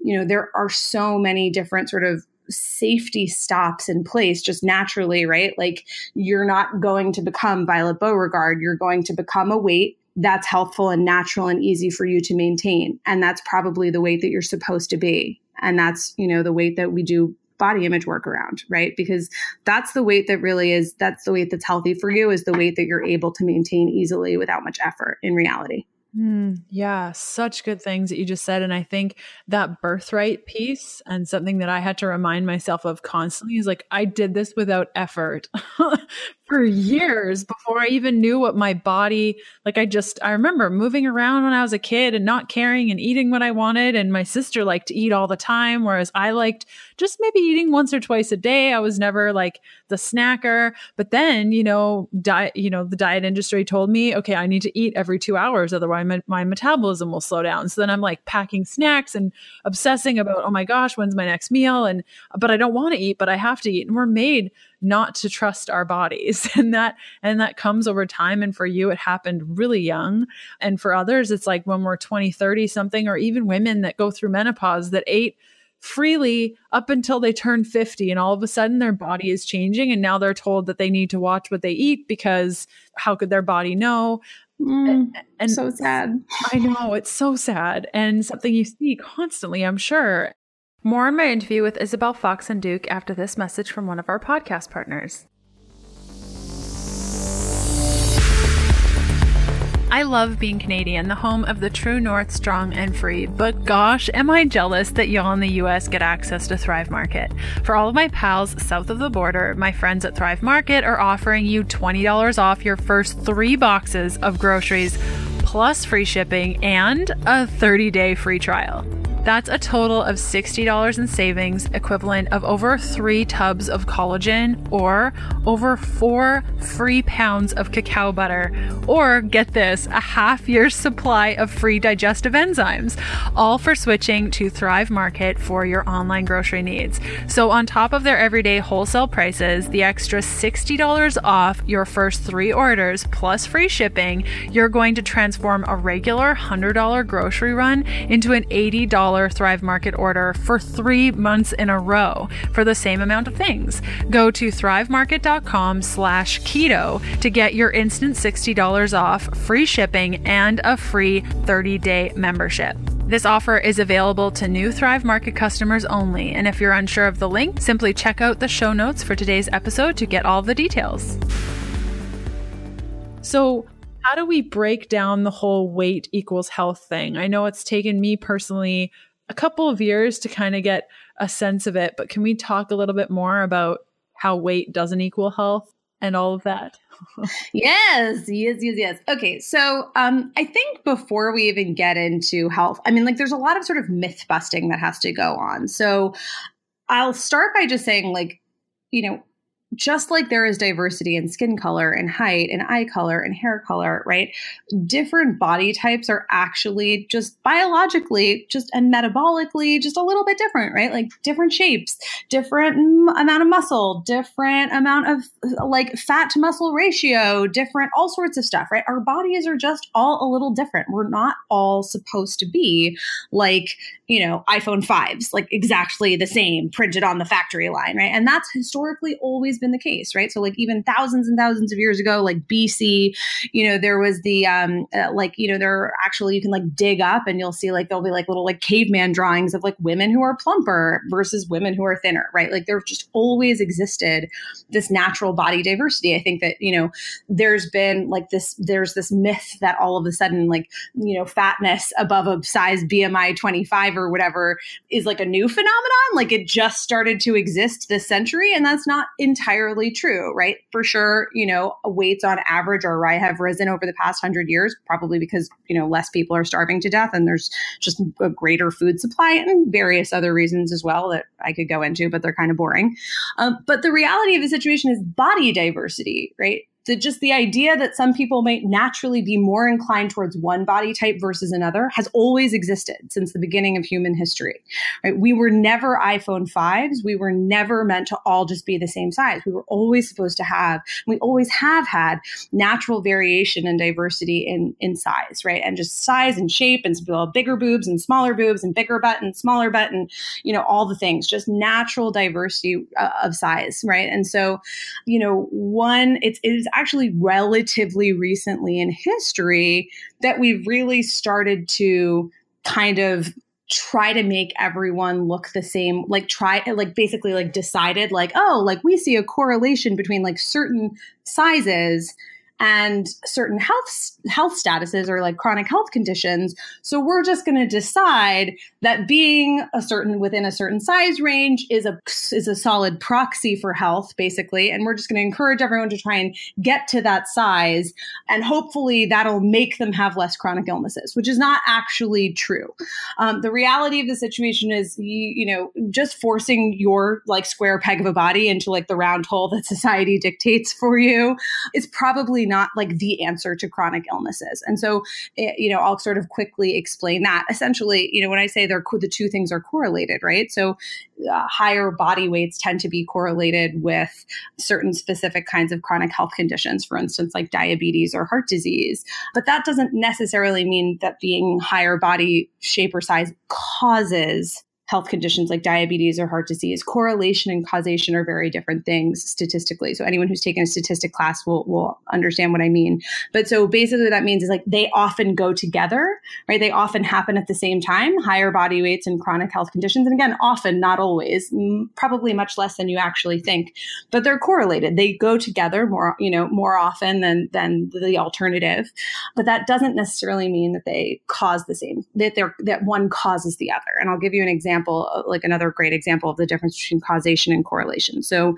B: you know there are so many different sort of safety stops in place just naturally right like you're not going to become violet beauregarde you're going to become a weight that's helpful and natural and easy for you to maintain. And that's probably the weight that you're supposed to be. And that's, you know, the weight that we do body image work around, right? Because that's the weight that really is, that's the weight that's healthy for you, is the weight that you're able to maintain easily without much effort in reality.
A: Mm, yeah, such good things that you just said. And I think that birthright piece and something that I had to remind myself of constantly is like, I did this without effort *laughs* for years before I even knew what my body like I just I remember moving around when I was a kid and not caring and eating what I wanted and my sister liked to eat all the time whereas I liked just maybe eating once or twice a day. I was never like the snacker. But then you know diet you know the diet industry told me okay I need to eat every 2 hours otherwise my, my metabolism will slow down. So then I'm like packing snacks and obsessing about oh my gosh when's my next meal? And but I don't want to eat but I have to eat. And we're made not to trust our bodies. *laughs* And that and that comes over time. And for you it happened really young. And for others it's like when we're 20 30 something or even women that go through menopause that ate freely up until they turn 50 and all of a sudden their body is changing. And now they're told that they need to watch what they eat because how could their body know?
B: Mm, and, and so sad.
A: I know it's so sad. And something you see constantly i'm sure more on my interview with Isabel Foxen Duke after this message from one of our podcast partners. I love being Canadian, the home of the true North, strong and free. But gosh, am I jealous that y'all in the US get access to Thrive Market. For all of my pals south of the border, my friends at Thrive Market are offering you $20 off your first three boxes of groceries, plus free shipping and a 30 day free trial. That's a total of $60 in savings, equivalent of over three tubs of collagen or over four free pounds of cacao butter. Or get this, a half year's supply of free digestive enzymes, all for switching to Thrive Market for your online grocery needs. So, on top of their everyday wholesale prices, the extra $60 off your first three orders plus free shipping, you're going to transform a regular $100 grocery run into an $80 Thrive Market order for three months in a row for the same amount of things. Go to thrivemarket.com slash keto to get your instant $60 off, free shipping, and a free 30-day membership. This offer is available to new Thrive Market customers only, and if you're unsure of the link, simply check out the show notes for today's episode to get all the details. So, how do we break down the whole weight equals health thing? I know it's taken me personally a couple of years to kind of get a sense of it, but can we talk a little bit more about how weight doesn't equal health and all of that? *laughs*
B: yes, yes, yes, yes. Okay, so um, I think before we even get into health, I mean, like, there's a lot of sort of myth busting that has to go on. So I'll start by just saying, like, you know, just like there is diversity in skin color and height and eye color and hair color, right? Different body types are actually just biologically, just and metabolically, just a little bit different, right? Like different shapes, different amount of muscle, different amount of like fat to muscle ratio, different all sorts of stuff, right? Our bodies are just all a little different. We're not all supposed to be like, you know, iPhone 5s, like exactly the same printed on the factory line, right? And that's historically always been the case, right? So like even thousands and thousands of years ago, like BC, you know, there was the um uh, like you know there are actually you can like dig up and you'll see like there'll be like little like caveman drawings of like women who are plumper versus women who are thinner, right? Like there's just always existed this natural body diversity. I think that you know there's been like this there's this myth that all of a sudden like you know fatness above a size BMI 25 or whatever is like a new phenomenon. Like it just started to exist this century, and that's not entirely entirely true, right? For sure, you know, weights on average or right have risen over the past hundred years, probably because, you know, less people are starving to death and there's just a greater food supply and various other reasons as well that I could go into, but they're kind of boring. Um, but the reality of the situation is body diversity, right? The just the idea that some people might naturally be more inclined towards one body type versus another has always existed since the beginning of human history. Right? We were never iPhone 5s. We were never meant to all just be the same size. We were always supposed to have, we always have had natural variation and diversity in in size, right? And just size and shape and bigger boobs and smaller boobs and bigger butt and smaller butt and you know all the things, just natural diversity uh, of size, right? And so, you know, one it's it is actually relatively recently in history that we've really started to kind of try to make everyone look the same like try like basically like decided like oh like we see a correlation between like certain sizes and certain health health statuses or like chronic health conditions. So we're just going to decide that being a certain within a certain size range is a is a solid proxy for health basically and we're just going to encourage everyone to try and get to that size and hopefully that'll make them have less chronic illnesses, which is not actually true. Um, the reality of the situation is you, you know just forcing your like square peg of a body into like the round hole that *laughs* society dictates for you is probably not like the answer to chronic illnesses. And so, eh, you know, I'll sort of quickly explain that. Essentially, you know, when I say they're the two things are correlated, right? So, uh, higher body weights tend to be correlated with certain specific kinds of chronic health conditions, for instance, like diabetes or heart disease. But that doesn't necessarily mean that being higher body shape or size causes health conditions like diabetes or heart disease. Correlation and causation are very different things statistically. So anyone who's taken a statistic class will will understand what I mean. But so basically that means is like they often go together, right? They often happen at the same time, higher body weights and chronic health conditions. And again, often, not always, probably much less than you actually think, but they're correlated. They go together more, you know, more often than than the alternative. But that doesn't necessarily mean that they cause the same, that they're that one causes the other. And I'll give you an example example, uh, like another great example of the difference between causation and correlation. So,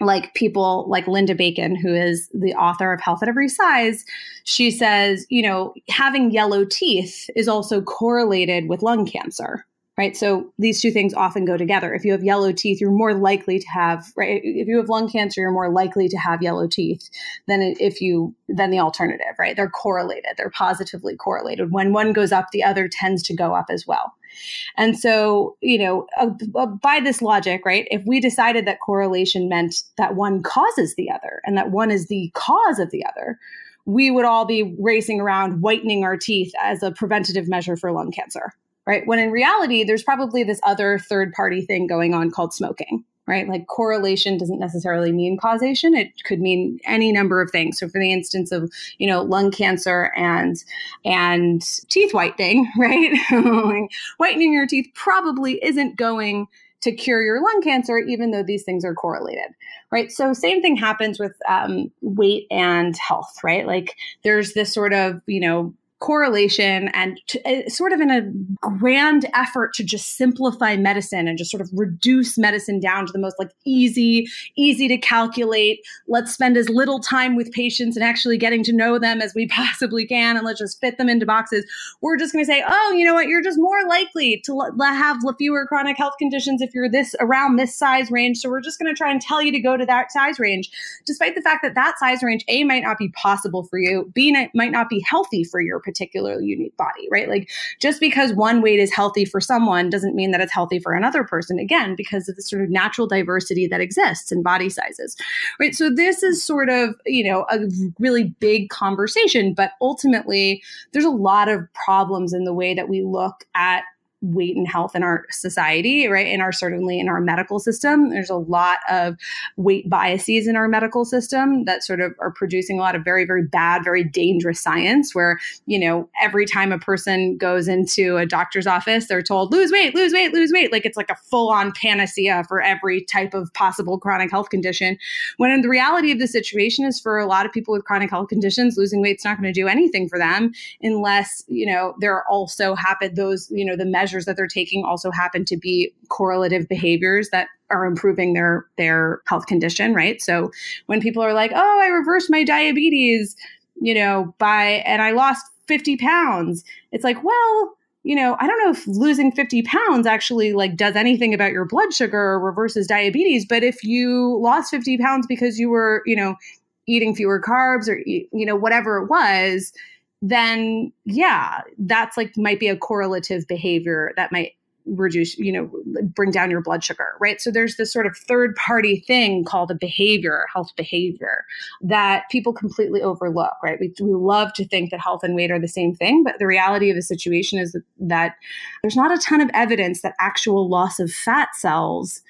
B: like people like Linda Bacon, who is the author of Health at Every Size, she says, you know, having yellow teeth is also correlated with lung cancer right? So these two things often go together. If you have yellow teeth, you're more likely to have, right? If you have lung cancer, you're more likely to have yellow teeth than if you, than the alternative, right? They're correlated. They're positively correlated. When one goes up, the other tends to go up as well. And so, you know, uh, uh, by this logic, right, if we decided that correlation meant that one causes the other and that one is the cause of the other, we would all be racing around whitening our teeth as a preventative measure for lung cancer, right? When in reality, there's probably this other third party thing going on called smoking, right? Like correlation doesn't necessarily mean causation. It could mean any number of things. So for the instance of, you know, lung cancer and and teeth whitening, *laughs* right? whitening your teeth probably isn't going to cure your lung cancer, even though these things are correlated, right? So, same thing happens with um, weight and health, right? Like, there's this sort of, you know, correlation and to, uh, sort of in a grand effort to just simplify medicine and just sort of reduce medicine down to the most like easy easy to calculate. Let's spend as little time with patients and actually getting to know them as we *laughs* possibly can and let's just fit them into boxes. We're just going to say oh you know what? You're just more likely to l- have fewer chronic health conditions if you're this around this size range. So we're just going to try and tell you to go to that size range. Despite the fact that that size range a might not be possible for you b might not be healthy for your particular unique body, right? Like just because one weight is healthy for someone doesn't mean that it's healthy for another person, again, because of the sort of natural diversity that exists in body sizes, right? So this is sort of, you know, a really big conversation, but ultimately there's a lot of problems in the way that we look at weight and health in our society, right? In our certainly in our medical system, there's a lot of weight biases in our medical system that sort of are producing a lot of very, very bad, very dangerous science. Where you know every time a person goes into a doctor's office, they're told lose weight, lose weight, lose weight, like it's like a full on panacea for every type of possible chronic health condition. When the reality of the situation is for a lot of people with chronic health conditions, losing weight's not going to do anything for them unless you know there are also happen those you know the measures measures that they're taking also happen to be correlative behaviors that are improving their their health condition, right? So when people are like, "Oh, I reversed my diabetes," you know, by and I lost 50 pounds. It's like, well, you know, I don't know if losing 50 pounds actually like does anything about your blood sugar or reverses diabetes, but if you lost 50 pounds because you were, you know, eating fewer carbs or you know whatever it was, then yeah, that's like might be a correlative behavior that might reduce, you know, bring down your blood sugar, right? So there's this sort of third party thing called a behavior, health behavior, that people completely overlook, right? We, we love to think that health and weight are the same thing, but the reality of the situation is that, that there's not a ton of evidence that actual loss of fat cells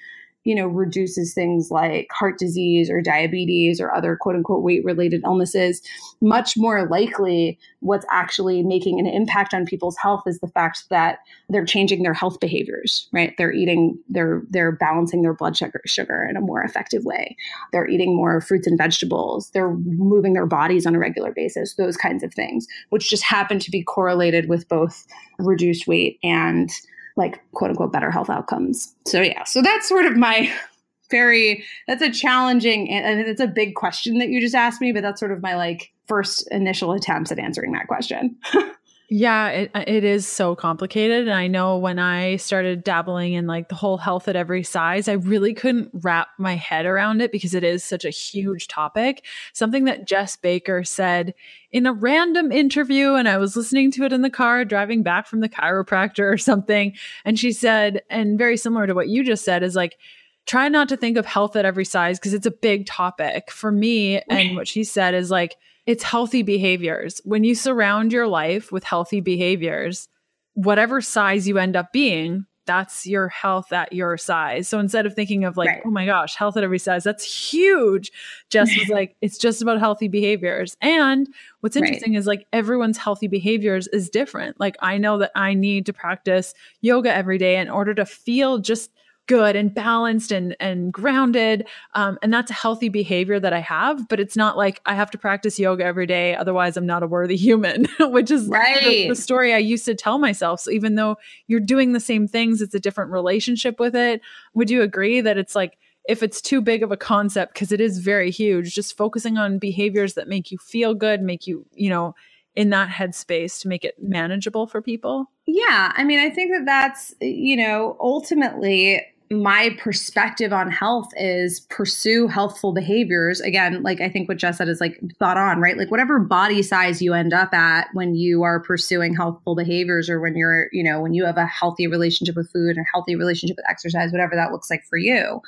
B: you know, reduces things like heart disease or diabetes or other quote unquote weight related illnesses, much more likely what's actually making an impact on people's health is the fact that they're changing their health behaviors, right? They're eating, they're they're balancing their blood sugar sugar in a more effective way. They're eating more fruits and vegetables. They're moving their bodies on a regular basis, those kinds of things, which just happen to be correlated with both reduced weight and like quote unquote better health outcomes. So yeah, so that's sort of my very that's a challenging and it's a big question that you just asked me, but that's sort of my like first initial attempts at answering that question. *laughs*
A: Yeah, it, uh, it is so complicated. And I know when I started dabbling in like the whole health at every size, I really couldn't wrap my head around it because it is such a huge topic. Something that Jes Baker said in a random interview, and I was listening to it in the car driving back from the chiropractor or something. And she said, and very similar to what you just said, is like, try not to think of health at every size because it's a big topic for me. And what she said is like, it's healthy behaviors. When you surround your life with healthy behaviors, whatever size you end up being, that's your health at your size. So instead of thinking of like, right. oh my gosh, health at every size, that's huge. Jes was *laughs* like, it's just about healthy behaviors. And what's interesting right. is like everyone's healthy behaviors is different. Like I know that I need to practice yoga every day in order to feel just good and balanced and and grounded um, and that's a healthy behavior that i have but it's not like i have to practice yoga every day otherwise i'm not a worthy human *laughs* which is right. the, the story i used to tell myself so even though you're doing the same things it's a different relationship with it would you agree that it's like if it's too big of a concept because it is very huge just focusing on behaviors that make you feel good make you you know in that headspace to make it manageable for people?
B: Yeah, I mean, I think that that's, you know, ultimately my perspective on health is pursue healthful behaviors. Again, like I think what Jes said is like thought on, right? Like whatever body size you end up at when you are pursuing healthful behaviors or when you're, you know, when you have a healthy relationship with food and healthy relationship with exercise, whatever that looks like for you,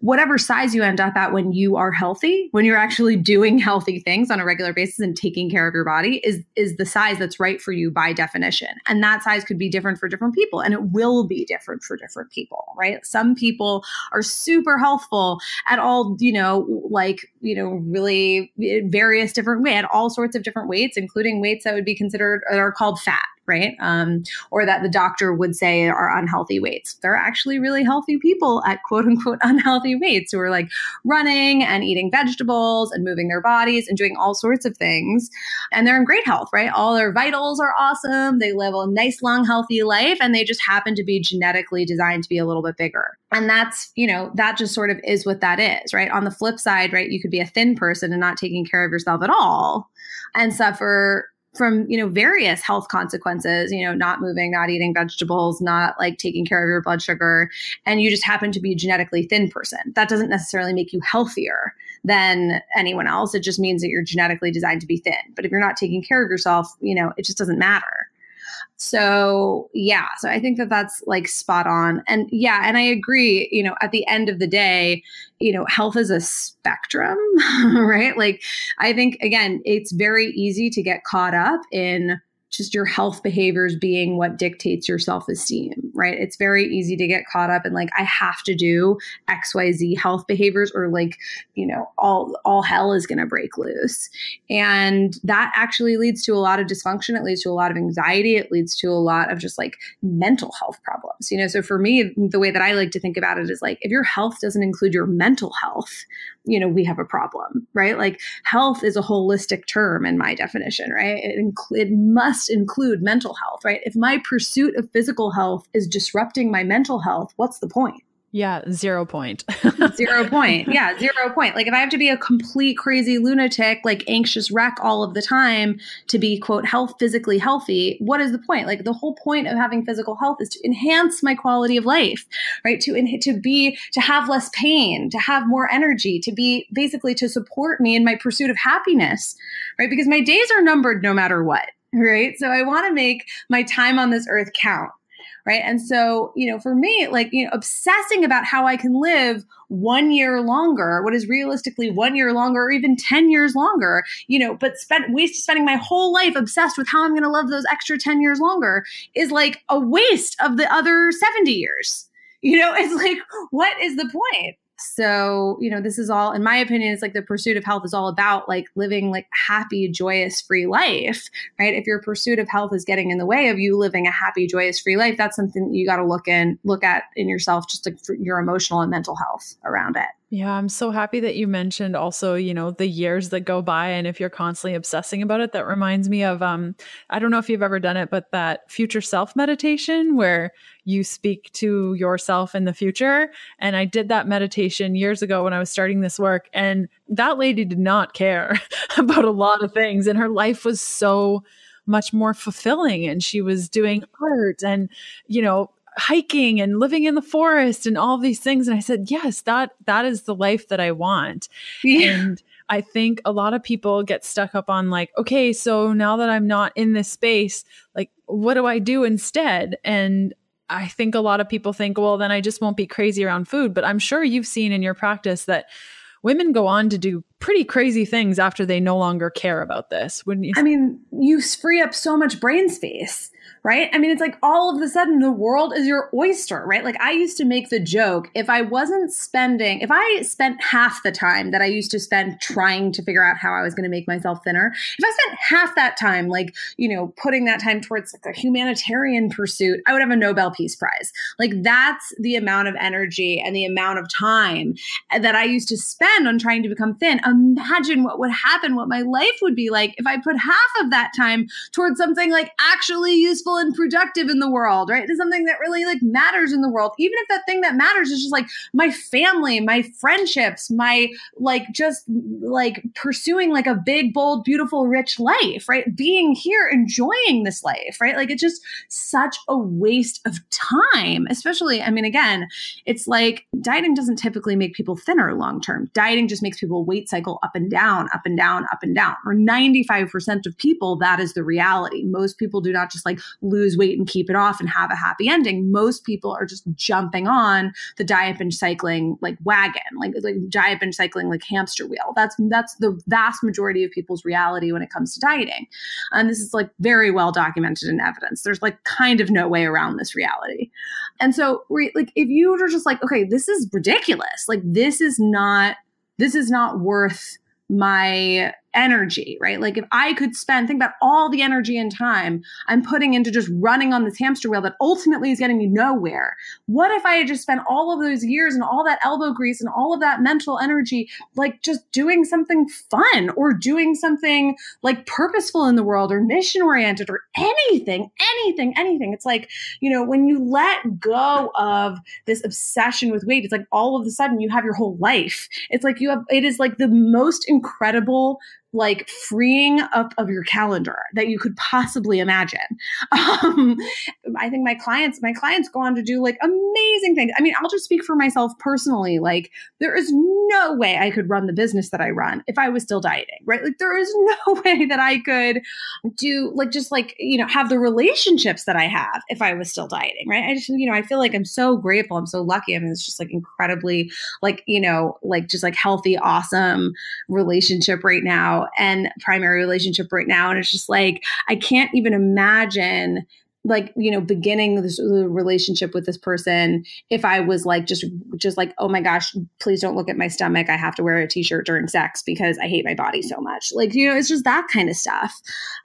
B: whatever size you end up at when you are healthy, when you're actually doing *laughs* healthy things on a regular basis and taking care of your body is is the size that's right for you by definition. And that size could be different for different people and it will be different for different people, right? Some people are super healthful at all, you know, like, you know, really eh, various different way at all sorts of different weights, including weights that would be considered are called fat right? Um, or that the doctor would say are unhealthy weights. They're actually really healthy people at quote unquote unhealthy weights who are like running and eating vegetables and moving their bodies and doing all sorts of things. And they're in great health, right? All their vitals are awesome. They live a nice, long, healthy life, and they just happen to be genetically designed to be a little bit bigger. And that's, you know, that just sort of is what that is, right? On the flip side, right, you could be a thin person and not taking care of yourself at all and suffer from you know various health consequences you know not moving not eating vegetables not like taking care of your blood sugar and you just happen to be a genetically thin person. That doesn't necessarily make you healthier than anyone else. It just means that you're genetically designed to be thin. But if you're not taking care of yourself you know it just doesn't matter so yeah so i think that that's like spot on. And yeah and i agree you know at the end of the day you know health is a spectrum *laughs* right? Like i think again it's very easy to get caught up in just your health behaviors being what dictates your self esteem, right? It's very easy to get caught up in like, I have to do XYZ health behaviors or like, you know, all, all hell is going to break loose. And that actually leads to a lot of dysfunction. It leads to a lot of anxiety. It leads to a lot of just like mental health problems, you know? So for me, the way that I like to think about it is like, if your health doesn't include your mental health, you know, we have a problem, right? Like health is a holistic term in my definition, right? It, inc- it must include mental health, right? If my pursuit of physical health is disrupting my mental health, what's the point?
A: Yeah, zero point. *laughs*
B: zero point. Yeah, zero point. Like if I have to be a complete crazy lunatic, like anxious wreck all of the time to be quote health physically healthy, what is the point? Like the whole point of having physical health is to enhance my quality of life, right? To to be to have less pain, to have more energy, to be basically to support me in my pursuit of happiness, right? Because my days are numbered no matter what right? So I want to make my time on this earth count right and so you know for me like you know obsessing about how i can live one year longer what is realistically one year longer or even 10 years longer you know but spend waste spending my whole life obsessed with how i'm going to love those extra 10 years longer is like a waste of the other 70 years You know, *laughs* it's like, what is the point? So, you know, this is all, in my opinion, it's like the pursuit of health is all about like living like happy, joyous, free life, right? If your pursuit of health is getting in the way of you living a happy, joyous, free life, that's something you got to look in, look at in yourself, just like your emotional and mental health around it.
A: Yeah, I'm so happy that you mentioned also, you know, the years that go by and if you're constantly obsessing about it, that reminds me of um I don't know if you've ever done it, but that future self meditation where you speak to yourself in the future. And I did that meditation years ago when I was starting this work and that lady did not care *laughs* about a lot of things and her life was so much more fulfilling and she was doing art and you know hiking and living in the forest and all these things and i said yes that that is the life that i want yeah. and i think a lot of people get stuck up on like okay so now that i'm not in this space like what do i do instead and i think a lot of people think well then i just won't be crazy around food. But i'm sure you've seen in your practice that women go on to do pretty crazy things after they no longer care about this wouldn't you
B: i mean you free up so much brain space right? I mean, it's like all of a sudden the world is your oyster, right? Like I used to make the joke if I wasn't spending, if I spent half the time that I used to spend trying to figure out how I was going to make myself thinner, if I spent half that time, like, you know, putting that time towards like a humanitarian pursuit, I would have a Nobel Peace Prize. Like that's the amount of energy and the amount of time that I used to spend on trying to become thin. Imagine what would happen, what my life would be like if I put half of that time towards something like actually useful useful and productive in the world, right? To something that really like matters in the world. Even if that thing that matters is just like my family, my friendships, my like just like pursuing like a big, bold, beautiful, rich life, right? Being here, enjoying this life, right? Like it's just such a waste of time, especially, I mean, again, it's like dieting doesn't typically make people thinner long term. Dieting just makes people weight cycle up and down, up and down, up and down. For 95% of people, that is the reality. Most people do not just like lose weight and keep it off and have a happy ending. Most people are just jumping on the diet binge cycling like wagon, like like diet binge cycling like hamster wheel. That's that's the vast majority of people's reality when it comes to dieting. And this is like very well documented in evidence. There's like kind of no way around this reality. And so like if you were just like, okay, this is ridiculous. Like this is not this is not worth my energy, right? Like if I could spend, think about all the energy and time I'm putting into just running on this hamster wheel that ultimately is getting me nowhere. What if I had just spent all of those years and all that elbow grease and all of that mental energy, like just doing something fun or doing something like purposeful in the world or mission oriented or anything, anything, anything. It's like, you know, when you let go of this obsession with weight, it's like all of a sudden you have your whole life. It's like you have, it is like the most incredible like freeing up of your calendar that you could possibly imagine. *laughs* Um, I think my clients, my clients go on to do like amazing things. I mean, I'll just speak for myself personally. Like, there is no way I could run the business that I run if I was still dieting, right? Like, there is *laughs* no way that I could do like just like you know have the relationships that I have if I was still dieting, right? I just you know I feel like I'm so grateful. I'm so lucky. I mean, it's just like incredibly like you know like just like healthy, awesome relationship right now and primary relationship right now. And it's just like, I can't even imagine like you know beginning this relationship with this person if i was like just just like oh my gosh please don't look at my stomach. I have to wear a t-shirt during sex because i hate my body so much. Like you know it's just that kind of stuff.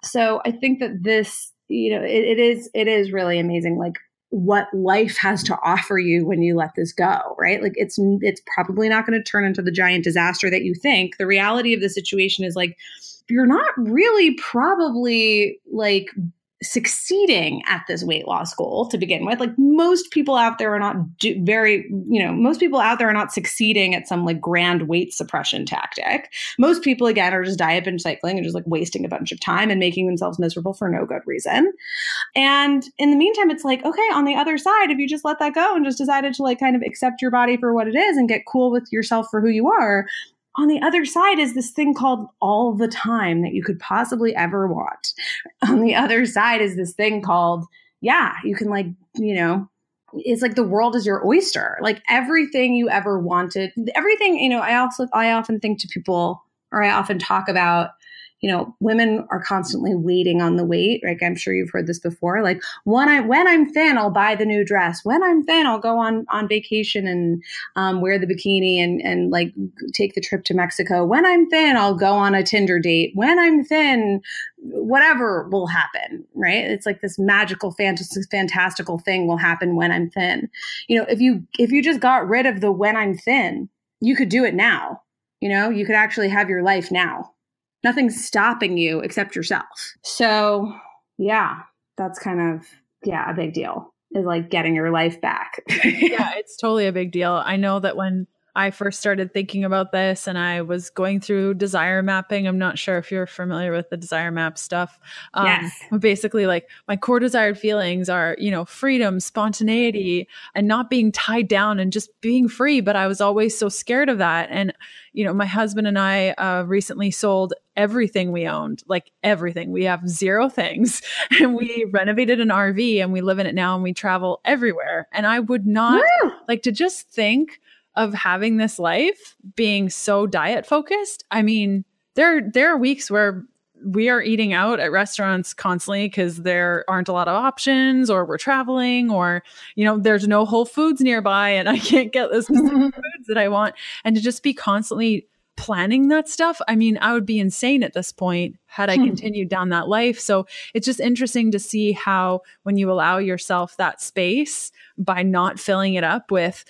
B: So i think that this you know it, it is it is really amazing like what life has to offer you when you let this go right? Like it's it's probably not going to turn into the giant disaster that you think. The reality of the situation is like you're not really probably like succeeding at this weight loss goal to begin with. Like most people out there are not do, very, you know, most people out there are not succeeding at some like grand weight suppression tactic. Most people, again, are just diet cycling and just like wasting a bunch of time and making themselves miserable for no good reason. And in the meantime, it's like, okay, on the other side, if you just let that go and just decided to like kind of accept your body for what it is and get cool with yourself for who you are, on the other side is this thing called all the time that you could possibly ever want. *laughs* On the other side is this thing called, yeah, you can like, you know, it's like the world is your oyster. Like everything you ever wanted, everything, you know, I also, I often think to people, or I often talk about, you know, women are constantly waiting on the wait. Like I'm sure you've heard this before. Like when I when I'm thin, I'll buy the new dress. When I'm thin, I'll go on on vacation and um, wear the bikini and and like take the trip to Mexico. When I'm thin, I'll go on a Tinder date. When I'm thin, whatever will happen, right? It's like this magical, fantasy, fantastical thing will happen when I'm thin. You know, if you if you just got rid of the when I'm thin, you could do it now. You know, you could actually have your life now. Nothing's stopping you except yourself. So, yeah, that's kind of yeah, a big deal. Is like getting your life back. *laughs*
A: yeah, it's totally a big deal. I know that when I first started thinking about this and I was going through desire mapping. I'm not sure if you're familiar with the desire map stuff.
B: Um, yes.
A: Basically, like my core desired feelings are, you know, freedom, spontaneity, and not being tied down and just being free. But I was always so scared of that. And, you know, my husband and I uh, recently sold everything we owned, like everything. We have zero things. *laughs* And we renovated an RV and we live in it now and we travel everywhere. And I would not Woo! like to just think of having this life being so diet focused. I mean, there there are weeks where we are eating out at restaurants constantly because there aren't a lot of options or we're traveling or you know there's no whole foods nearby and i can't get the *laughs* foods that i want and to just be constantly planning that stuff i mean i would be insane at this point had i hmm. continued down that life so it's just interesting to see how when you allow yourself that space by not filling it up with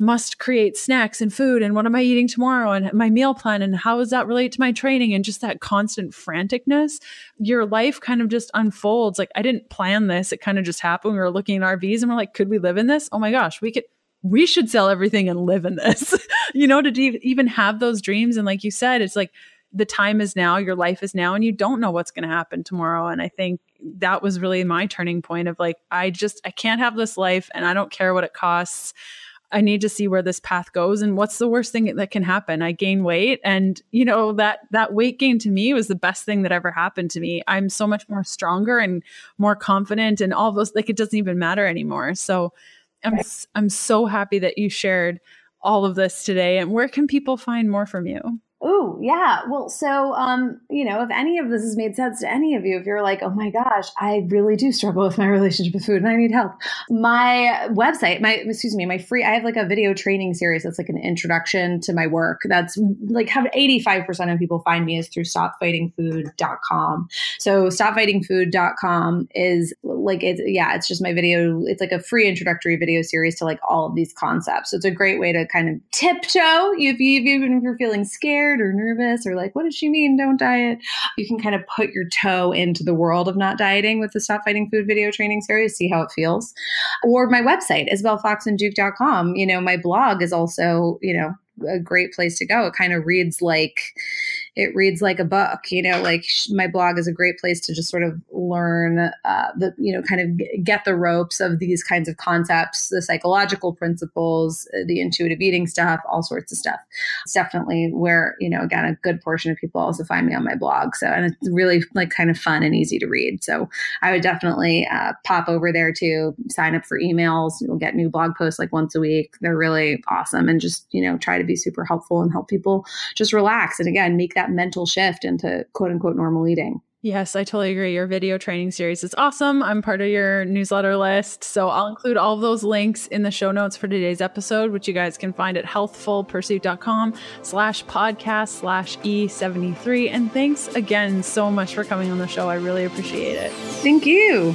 A: must create snacks and food and what am I eating tomorrow and my meal plan and how does that relate to my training and just that constant franticness, your life kind of just unfolds. Like I didn't plan this. It kind of just happened. We were looking at RVs and we're like, could we live in this? Oh my gosh, we could we should sell everything and live in this. *laughs* you know, to even have those dreams and like you said, it's like the time is now, your life is now and you don't know what's going to happen tomorrow and I think that was really my turning point of like I just I can't have this life and I don't care what it costs. I need to see where this path goes and what's the worst thing that can happen. I gain weight and you know that that weight gain to me was the best thing that ever happened to me. I'm so much more stronger and more confident and all those like it doesn't even matter anymore. So I'm I'm so happy that you shared all of this today and where can people find more from you?
B: Oh, yeah. Well, so, um, you know, if any of this has made sense to any of you, if you're like, oh my gosh, I really do struggle with my relationship with food and I need help, my website, my, excuse me, my free, I have like a video training series that's like an introduction to my work. That's like how 85% of people find me is through stopfightingfood.com. So stopfightingfood.com is like, it's, yeah, it's just my video. It's like a free introductory video series to like all of these concepts. So it's a great way to kind of tiptoe if you, even if you're feeling scared scared or nervous or like, what does she mean? Don't diet. You can kind of put your toe into the world of not dieting with the Stop Fighting Food video training series, see how it feels. Or my website, isabelfoxenduke.com. You know, my blog is also, you know, a great place to go. It kind of reads like it reads like a book. You know, like my blog is a great place to just sort of learn uh, the, you know, kind of get the ropes of these kinds of concepts, the psychological principles, uh, the intuitive eating stuff, all sorts of stuff. It's definitely where, you know, again, a good portion of people also find me on my blog. So, and it's really like kind of fun and easy to read. So I would definitely uh, pop over there to sign up for emails. You'll get new blog posts like once a week. They're really awesome and just, you know, try to be super helpful and help people just relax. And again, make that that mental shift into quote unquote normal eating.
A: Yes, I totally agree. Your video training series is awesome. I'm part of your newsletter list. So I'll include all of those links in the show notes for today's episode, which you guys can find at healthfulpursuit.com slash podcast slash E73. And thanks again so much for coming on the show. I really appreciate it.
B: Thank you.